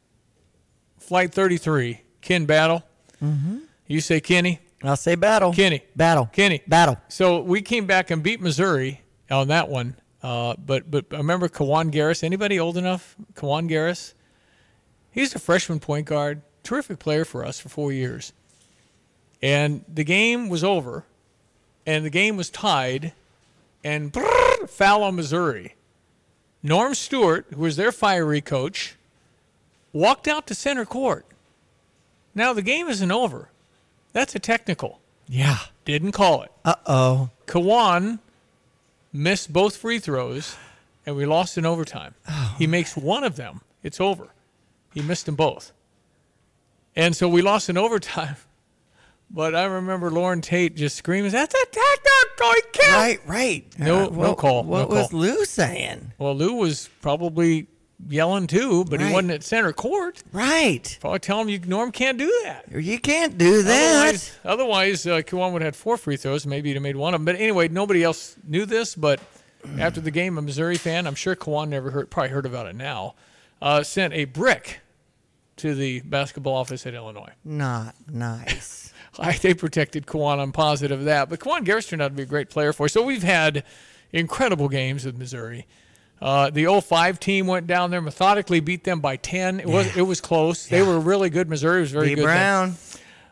Flight 33, Ken Battle. Mm-hmm. You say Kenny? I'll say battle. Kenny. Battle. Kenny. Battle. So we came back and beat Missouri on that one. Uh, but but I remember Kiwane Garris. Anybody old enough? Kiwane Garris. He's a freshman point guard, terrific player for us for four years. And the game was over, and the game was tied, and brrr, foul on Missouri. Norm Stewart, who was their fiery coach, walked out to center court. Now the game isn't over. That's a technical. Yeah. Didn't call it. Uh oh. Kiwane missed both free throws, and we lost in overtime. he makes one of them. It's over. He missed them both. And so we lost in overtime. But I remember Loren Tate just screaming, "That's a technical! Can't!" Right, right. No, Uh, no what- call. What no was. Lou saying? Well, Lou was probably yelling too, but he wasn't at center court. Right. Probably tell him you Norm can't do that. You can't do that. Otherwise, otherwise uh, Kiwane would have had four free throws. Maybe he'd have made one of them. But anyway, nobody else knew this. But after the game, a Missouri fan, I'm sure Kiwane never heard, probably heard about it now, uh, sent a brick to the basketball office at Illinois. Not nice. I, they protected Kiwane. I'm positive of that. But Kiwane Garris turned out to be a great player for us. So we've had incredible games with Missouri. Uh, the 05 team went down there, methodically beat them by 10. It was it was close. They were really good. Missouri was very D. good. Brown.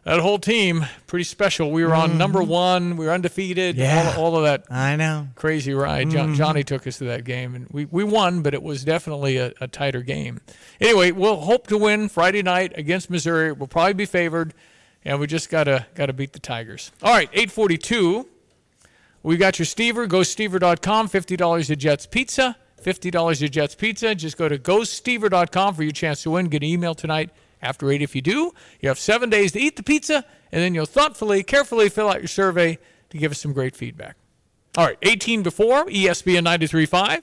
That whole team, pretty special. We were on number one. We were undefeated. Yeah. All, all of that I know. crazy ride. John, Mhm. Johnny took us to that game, and we, we won, but it was definitely a, a tighter game. Anyway, we'll hope to win Friday night against Missouri. We'll probably be favored, and we just gotta gotta beat the Tigers. All right, eight forty two. We got your Stever. Go Stever.com. Fifty dollars at Jets Pizza. Fifty dollars at Jets Pizza. Just go to GoStever.com for your chance to win. Get an email tonight after eight. If you do, you have seven days to eat the pizza, and then you'll thoughtfully, carefully fill out your survey to give us some great feedback. All right, 18 before ESPN 93.5.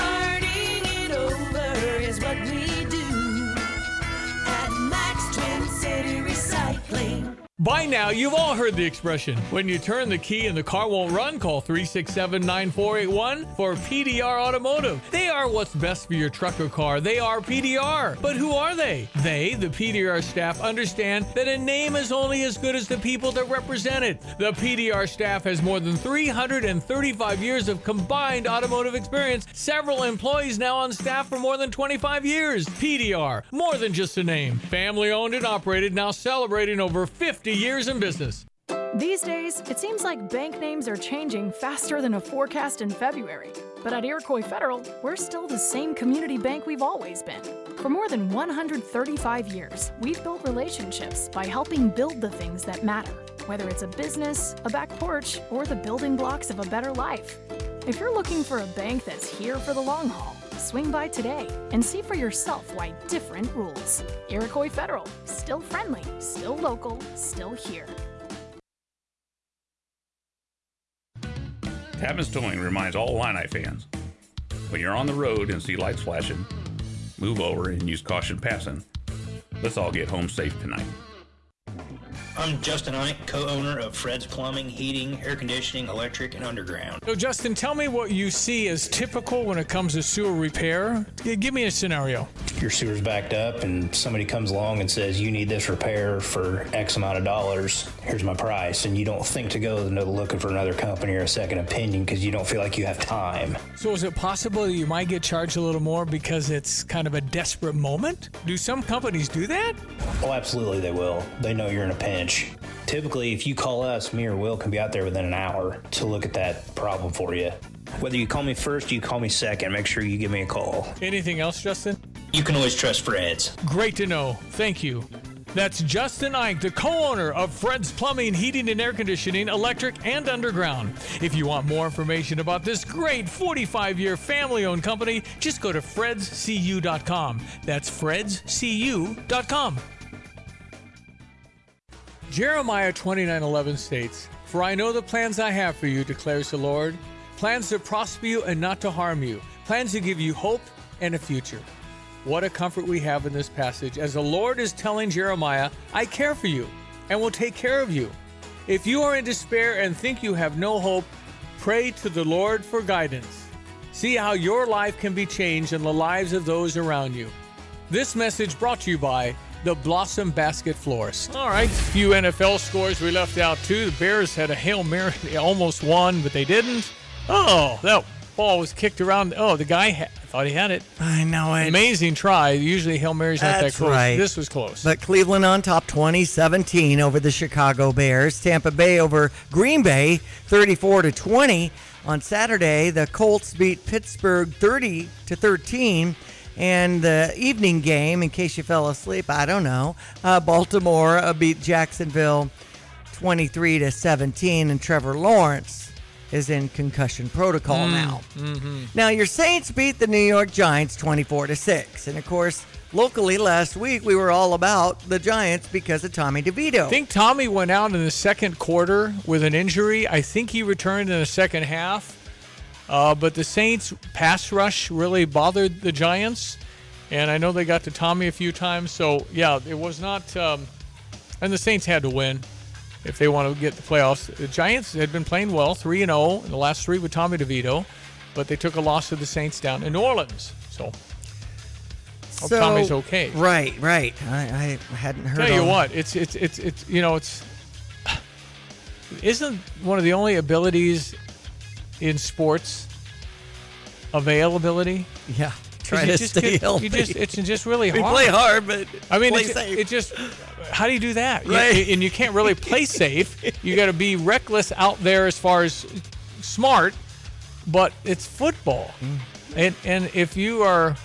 By now, you've all heard the expression when you turn the key and the car won't run, call 367 9481 for PDR Automotive. They are what's best for your truck or car. They are PDR. But who are they? They, the PDR staff, understand that a name is only as good as the people that represent it. The PDR staff has more than 335 years of combined automotive experience, several employees now on staff for more than 25 years. PDR, more than just a name. Family owned and operated, now celebrating over 50 years in business. These days, it seems like bank names are changing faster than a forecast in February. But at Iroquois Federal, we're still the same community bank we've always been. For more than 135 years, we've built relationships by helping build the things that matter, whether it's a business, a back porch, or the building blocks of a better life. If you're looking for a bank that's here for the long haul, swing by today and see for yourself why different rules. Iroquois Federal, still friendly, still local, still here. Tapman's Towing reminds all Illini fans when you're on the road and see lights flashing, move over and use caution passing. Let's all get home safe tonight. I'm Justin Ike, co-owner of Fred's Plumbing, Heating, Air Conditioning, Electric, and Underground. So, Justin, tell me what you see as typical when it comes to sewer repair. Give me a scenario. your sewer's backed up and somebody comes along and says, you need this repair for X amount of dollars, here's my price. And you don't think to go to looking for another company or a second opinion because you don't feel like you have time. So is it possible that you might get charged a little more because it's kind of a desperate moment? Do some companies do that? Oh, absolutely, they will. They know you're in a pinch. Typically, if you call us, me or Will can be out there within an hour to look at that problem for you. Whether you call me first or you call me second, make sure you give me a call. Anything else, Justin? You can always trust Fred's. Great to know. Thank you. That's Justin Ike, the co-owner of Fred's Plumbing, Heating and Air Conditioning, Electric and Underground. If you want more information about this great 45-year family-owned company, just go to fredscu.com. That's fredscu.com. Jeremiah 29:11 states, "For I know the plans I have for you," declares the Lord, plans to prosper you and not to harm you, plans to give you hope and a future. What a comfort we have in this passage as the Lord is telling Jeremiah, I care for you and will take care of you. If you are in despair and think you have no hope, pray to the Lord for guidance. See how your life can be changed and the lives of those around you. This message brought to you by the Blossom Basket Florist. All right, a few NFL scores we left out too. The Bears had a Hail Mary, they almost won, but they didn't. Oh, that ball was kicked around. Oh, the guy had, I thought he had it. I know it. Amazing try. Usually Hail Mary's not That's that close. right. This was close. But Cleveland on top 2017 over the Chicago Bears. Tampa Bay over Green Bay 34 to 20. On Saturday, the Colts beat Pittsburgh 30 to 13. And the evening game, in case you fell asleep, I don't know. Uh, Baltimore uh, beat Jacksonville 23 to 17, and Trevor Lawrence is in concussion protocol Mm, now. mhm. Now your Saints beat the New York Giants 24 to 6. And of course, locally last week we were all about the Giants because of Tommy DeVito. I think Tommy went out in the second quarter with an injury. I think he returned in the second half. Uh, but the Saints' pass rush really bothered the Giants. And I know they got to Tommy a few times. So, yeah, it was not. Um, and the Saints had to win if they want to get the playoffs. The Giants had been playing well, 3 and 0 in the last three with Tommy DeVito. But they took a loss to the Saints down in New Orleans. So, hope So- Tommy's okay. Right, right. I, I hadn't heard. Tell you what, it's it's it's it's you know it's isn't one of the only abilities in sports availability. Yeah. try to just stay get- healthy. You just it's just really We hard. play hard, but I mean, play it, safe. it just how do you do that? You- Right. and you can't really play safe. You got to be reckless out there as far as smart, but it's football, Mm. and and if you are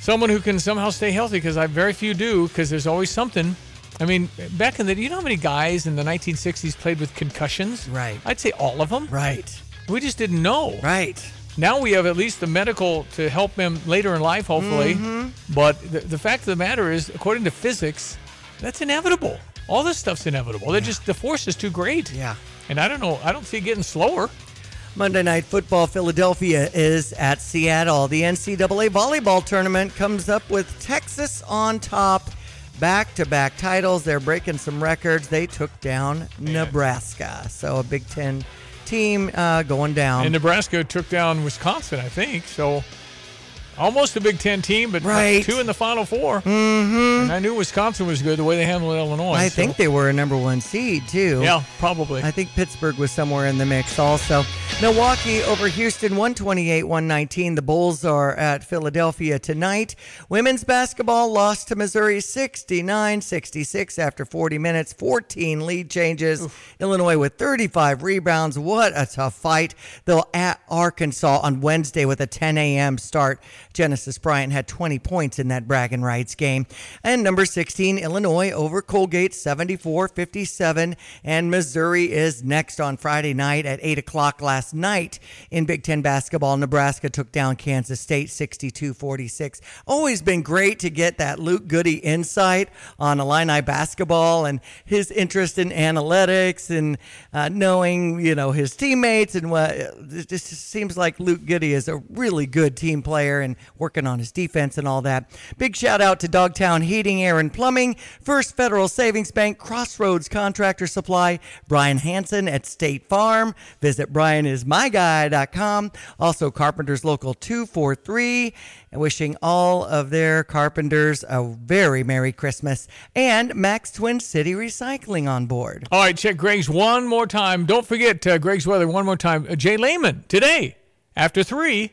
someone who can somehow stay healthy, because I very few do, because there's always something. I mean, back in the, you know how many guys in the 1960s played with concussions? Right. I'd say all of them. Right. We just didn't know. Right. Now we have at least the medical to help them later in life, hopefully. Mm-hmm. But the, the fact of the matter is, according to physics, that's inevitable. All this stuff's inevitable. They're just the force is too great. Yeah. And I don't know. I don't see it getting slower. Monday Night Football, Philadelphia is at Seattle. The NCAA volleyball tournament comes up with Texas on top. Back to back titles. They're breaking some records. They took down Nebraska. So a Big Ten team uh, going down. and Nebraska took down Wisconsin, I think. So almost a Big Ten team, but Right. two in the Final 4 Mm-hmm. And I knew Wisconsin was good the way they handled Illinois. I so- think they were a number one seed too. Yeah, probably. I think Pittsburgh was somewhere in the mix also. Milwaukee over Houston 128 119. The Bulls are at Philadelphia tonight. Women's basketball lost to Missouri 69 66 after 40 minutes, 14 lead changes. Illinois with 35 rebounds. What a tough fight. They'll at Arkansas on Wednesday with a 10 a.m. start. Genesis Bryant had 20 points in that bragging rights game. And number 16, Illinois over Colgate 74 57. And Missouri is next on Friday night at 8 o'clock last night in Big Ten basketball. Nebraska took down Kansas State 62 46. Always been great to get that Luke Goode insight on Illini basketball and his interest in analytics and uh, knowing, you know, his teammates and what. It just seems like Luke Goode is a really good team player and working on his defense and all that. Big shout out to Dogtown Heating, Air, and Plumbing, First Federal Savings Bank, Crossroads Contractor Supply, Brian Hanson at State Farm. Visit brianismyguy.com. Also, Carpenters Local 243 wishing all of their carpenters a very Merry Christmas, and Max Twin City Recycling on board. All right, check Greg's one more time. Don't forget uh, Greg's weather one more time. Uh, J Leman today after three.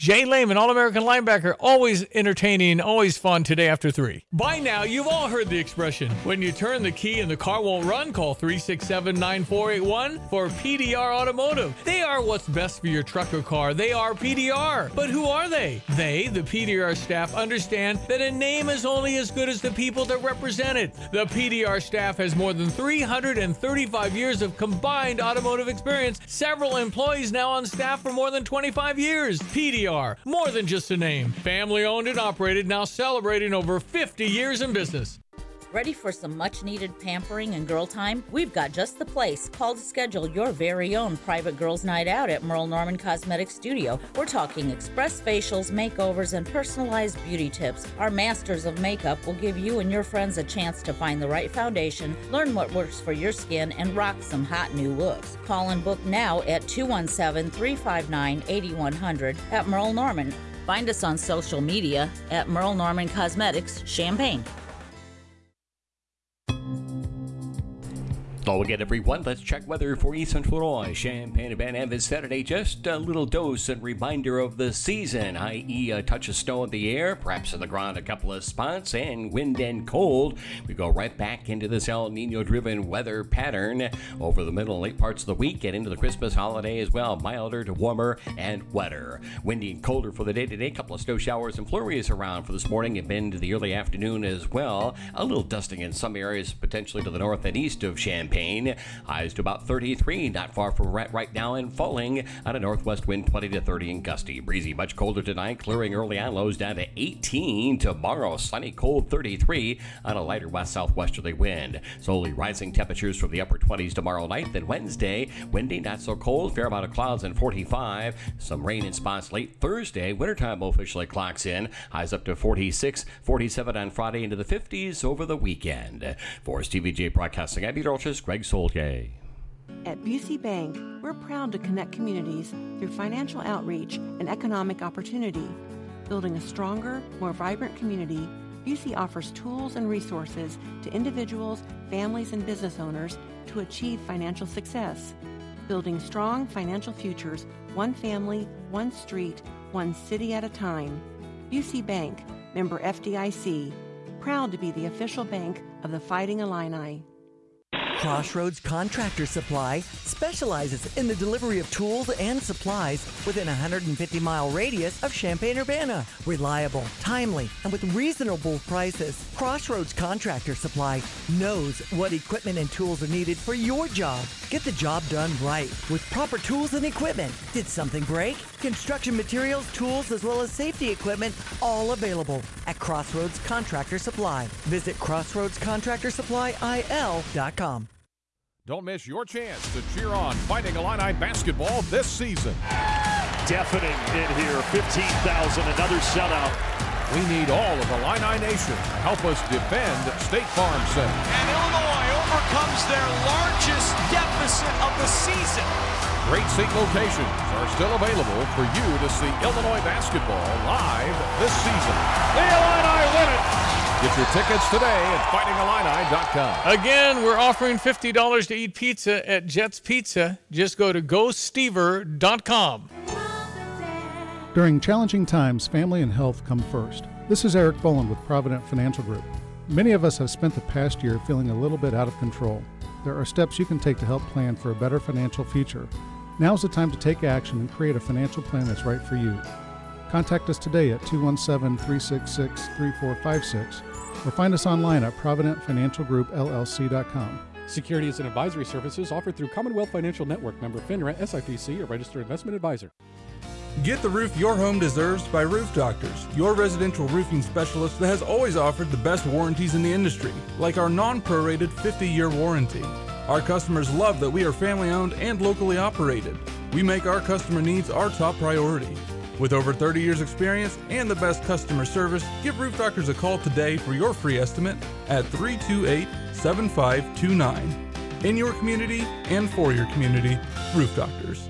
J Leman, All American linebacker, always entertaining, always fun today after three. By now, you've all heard the expression when you turn the key and the car won't run, call 367 9481 for PDR Automotive. They are what's best for your truck or car. They are PDR. But who are they? They, the PDR staff, understand that a name is only as good as the people that represent it. The PDR staff has more than 335 years of combined automotive experience, several employees now on staff for more than 25 years. PDR more than just a name. Family owned and operated, now celebrating over 50 years in business. Ready for some much needed pampering and girl time? We've got just the place. Call to schedule your very own private girls' night out at Merle Norman Cosmetic Studio. We're talking express facials, makeovers, and personalized beauty tips. Our masters of makeup will give you and your friends a chance to find the right foundation, learn what works for your skin, and rock some hot new looks. Call and book now at 217 359 8100 at Merle Norman. Find us on social media at Merle Norman Cosmetics Champaign. Hello again, everyone. Let's check weather for East Central Illinois, Champaign Urbana, and this Saturday. Just a little dose and reminder of the season, i.e., a touch of snow in the air, perhaps in the ground a couple of spots, and wind and cold. We go right back into this El Nino driven weather pattern over the middle and late parts of the week and into the Christmas holiday as well. Milder to warmer and wetter. Windy and colder for the day today. A couple of snow showers and flurries around for this morning and into the early afternoon as well. A little dusting in some areas, potentially to the north and east of Champaign. Highs to about 33, not far from right, right now, and falling on a northwest wind 20 to 30 and gusty. Breezy, much colder tonight, clearing early on, lows down to 18. Tomorrow, sunny, cold 33 on a lighter west southwesterly wind. Slowly rising temperatures from the upper 20s tomorrow night. Then Wednesday, windy, not so cold, fair amount of clouds and 45. Some rain in spots late Thursday. Wintertime officially clocks in. Highs up to 46, 47 on Friday into the 50s over the weekend. For Stevie Jay Broadcasting, I'm Greg Soldier. At Busey Bank, we're proud to connect communities through financial outreach and economic opportunity. Building a stronger, more vibrant community, Busey offers tools and resources to individuals, families, and business owners to achieve financial success. Building strong financial futures, one family, one street, one city at a time. Busey Bank, member FDIC, proud to be the official bank of the Fighting Illini. Crossroads Contractor Supply specializes in the delivery of tools and supplies within a 150 mile radius of Champaign Urbana. Reliable, timely, and with reasonable prices, Crossroads Contractor Supply knows what equipment and tools are needed for your job. Get the job done right with proper tools and equipment. Did something break? Construction materials, tools, as well as safety equipment, all available at Crossroads Contractor Supply. Visit crossroadscontractorsupplyil.com. Don't miss your chance to cheer on Fighting Illini basketball this season. Deafening in here, 15,000, another shutout. We need all of Illini Nation to help us defend State Farm Center. And Illinois overcomes their largest deficit of the season. Great seat locations are still available for you to see Illinois basketball live this season. The Illini win it! Get your tickets today at fightingillini.com. Again, we're offering $50 to eat pizza at Jets Pizza. Just go to gostever.com. During challenging times, family and health come first. This is Eric Boland with Provident Financial Group. Many of us have spent the past year feeling a little bit out of control. There are steps you can take to help plan for a better financial future. Now is the time to take action and create a financial plan that's right for you. Contact us today at 217 366 3456 or find us online at providentfinancialgroupllc.com. Securities and advisory services offered through Commonwealth Financial Network member FINRA SIPC, a registered investment advisor. Get the roof your home deserves by Roof Doctors, your residential roofing specialist that has always offered the best warranties in the industry, like our non prorated 50 year warranty. Our customers love that we are family owned and locally operated. We make our customer needs our top priority. With over 30 years' experience and the best customer service, give Roof Doctors a call today for your free estimate at 328 7529. In your community and for your community, Roof Doctors.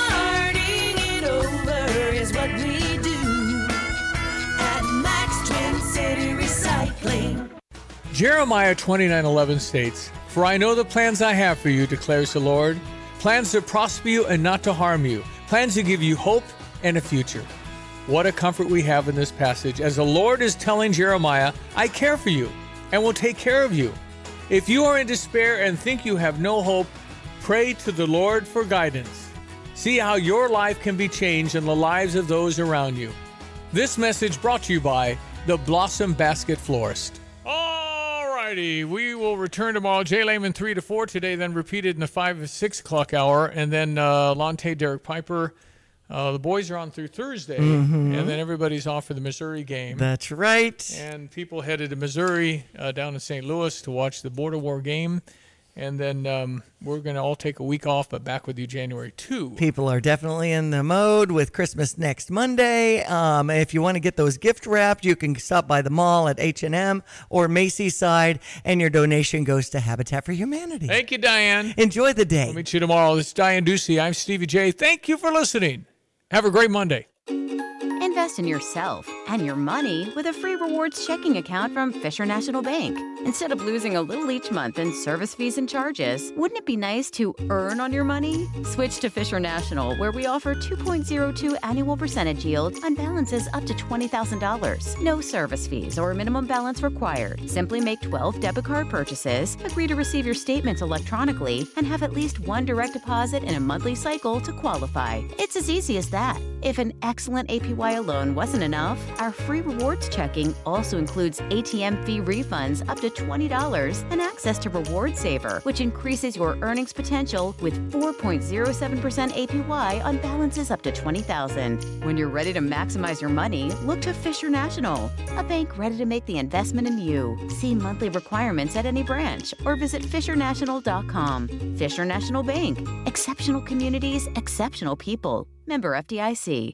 Jeremiah 29:11 states, "For I know the plans I have for you," declares the Lord, "plans to prosper you and not to harm you, plans to give you hope and a future." What a comfort we have in this passage as the Lord is telling Jeremiah, "I care for you and will take care of you." If you are in despair and think you have no hope, pray to the Lord for guidance. See how your life can be changed and the lives of those around you. This message brought to you by the Blossom Basket Florist. Alrighty, we will return tomorrow. J Leman three to four today, then repeated in the five to six o'clock hour, and then uh, Lonte, Derek Piper. Uh, the boys are on through Thursday, Mhm. and then everybody's off for the Missouri game. That's right. And people headed to Missouri uh, down in St. Louis to watch the Border War game, and then um, we're going to all take a week off, but back with you January two. People are definitely in the mode with Christmas next Monday. Um, if you want to get those gift wrapped, you can stop by the mall at H&M or Macy's side, and your donation goes to Habitat for Humanity. Thank you, Diane. Enjoy the day. We'll meet you tomorrow. This is Diane Ducey. I'm Stevie Jay. Thank you for listening. Have a great Monday. Invest in yourself and your money with a free rewards checking account from Fisher National Bank. Instead of losing a little each month in service fees and charges, wouldn't it be nice to earn on your money? Switch to Fisher National, where we offer 2.02 annual percentage yield on balances up to $20,000. No service fees or minimum balance required. Simply make 12 debit card purchases, agree to receive your statements electronically, and have at least one direct deposit in a monthly cycle to qualify. It's as easy as that. If an excellent APY alone wasn't enough, our free rewards checking also includes ATM fee refunds up to $20 and access to Reward Saver, which increases your earnings potential with 4.07% APY on balances up to 20000 When you're ready to maximize your money, look to Fisher National, a bank ready to make the investment in you. See monthly requirements at any branch or visit fishernational.com. Fisher National Bank. Exceptional communities, exceptional people. Member FDIC.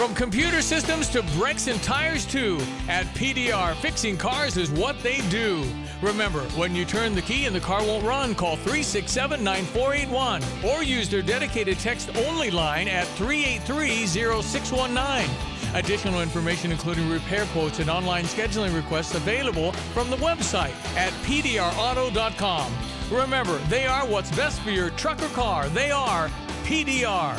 From computer systems to brakes and tires too, at PDR, fixing cars is what they do. Remember, when you turn the key and the car won't run, call 367-9481 or use their dedicated text-only line at 383-0619. Additional information including repair quotes and online scheduling requests available from the website at pdrauto.com. Remember, they are what's best for your truck or car. They are PDR.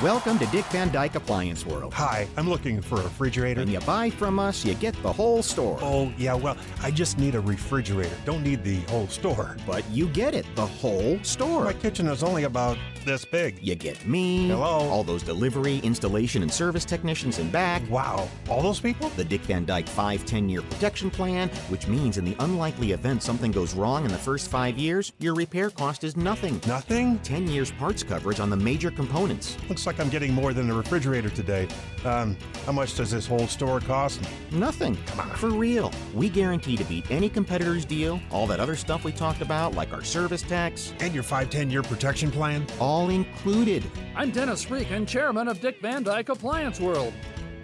Welcome to Dick Van Dyke Appliance World. Hi, I'm looking for a refrigerator. When you buy from us, you get the whole store. Oh, yeah, well, I just need a refrigerator. Don't need the whole store. But you get it, the whole store. My kitchen is only about this big. You get me. Hello. All those delivery, installation, and service technicians in back. Wow, all those people? The Dick Van Dyke 5 10 year protection plan, which means in the unlikely event something goes wrong in the first five years, your repair cost is nothing. Nothing? 10 years parts coverage on the major components. Looks looks like I'm getting more than a refrigerator today. Um, how much does this whole store cost? Nothing. Come on. For real. We guarantee to beat any competitor's deal, all that other stuff we talked about, like our service tax. And your 5 10 year protection plan? All included. I'm Dennis Freak and chairman of Dick Van Dyke Appliance World.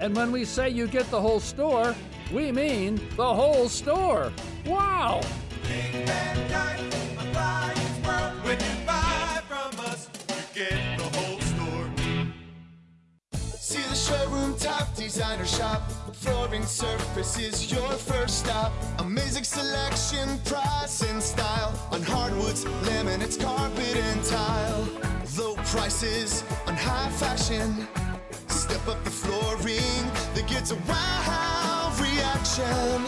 And when we say you get the whole store, we mean the whole store. Wow! Showroom top designer shop. Flooring surface is your first stop. Amazing selection, price, and style on hardwoods, laminates, carpet, and tile. Low prices on high fashion. Step up the flooring that gets a wow reaction.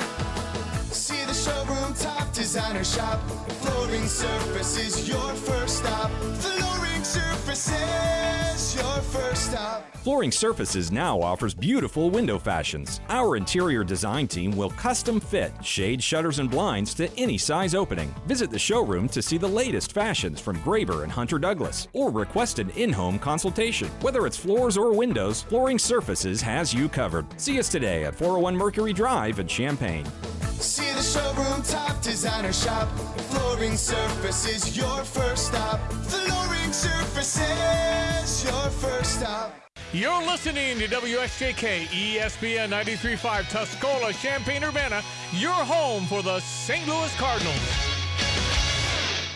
See the showroom top designer shop. Flooring surface is your first stop. Flooring surfaces your first stop. Flooring Surfaces now offers beautiful window fashions. Our interior design team will custom fit shade shutters and blinds to any size opening. Visit the showroom to see the latest fashions from Graber and Hunter Douglas or request an in-home consultation. Whether it's floors or windows, Flooring Surfaces has you covered. See us today at 401 Mercury Drive in Champaign. See the showroom top designer shop. Flooring surface is your first stop. Flooring surfaces your first stop. You're listening to WSJK ESPN 93.5 Tuscola, Champaign, Urbana, your home for the St. Louis Cardinals.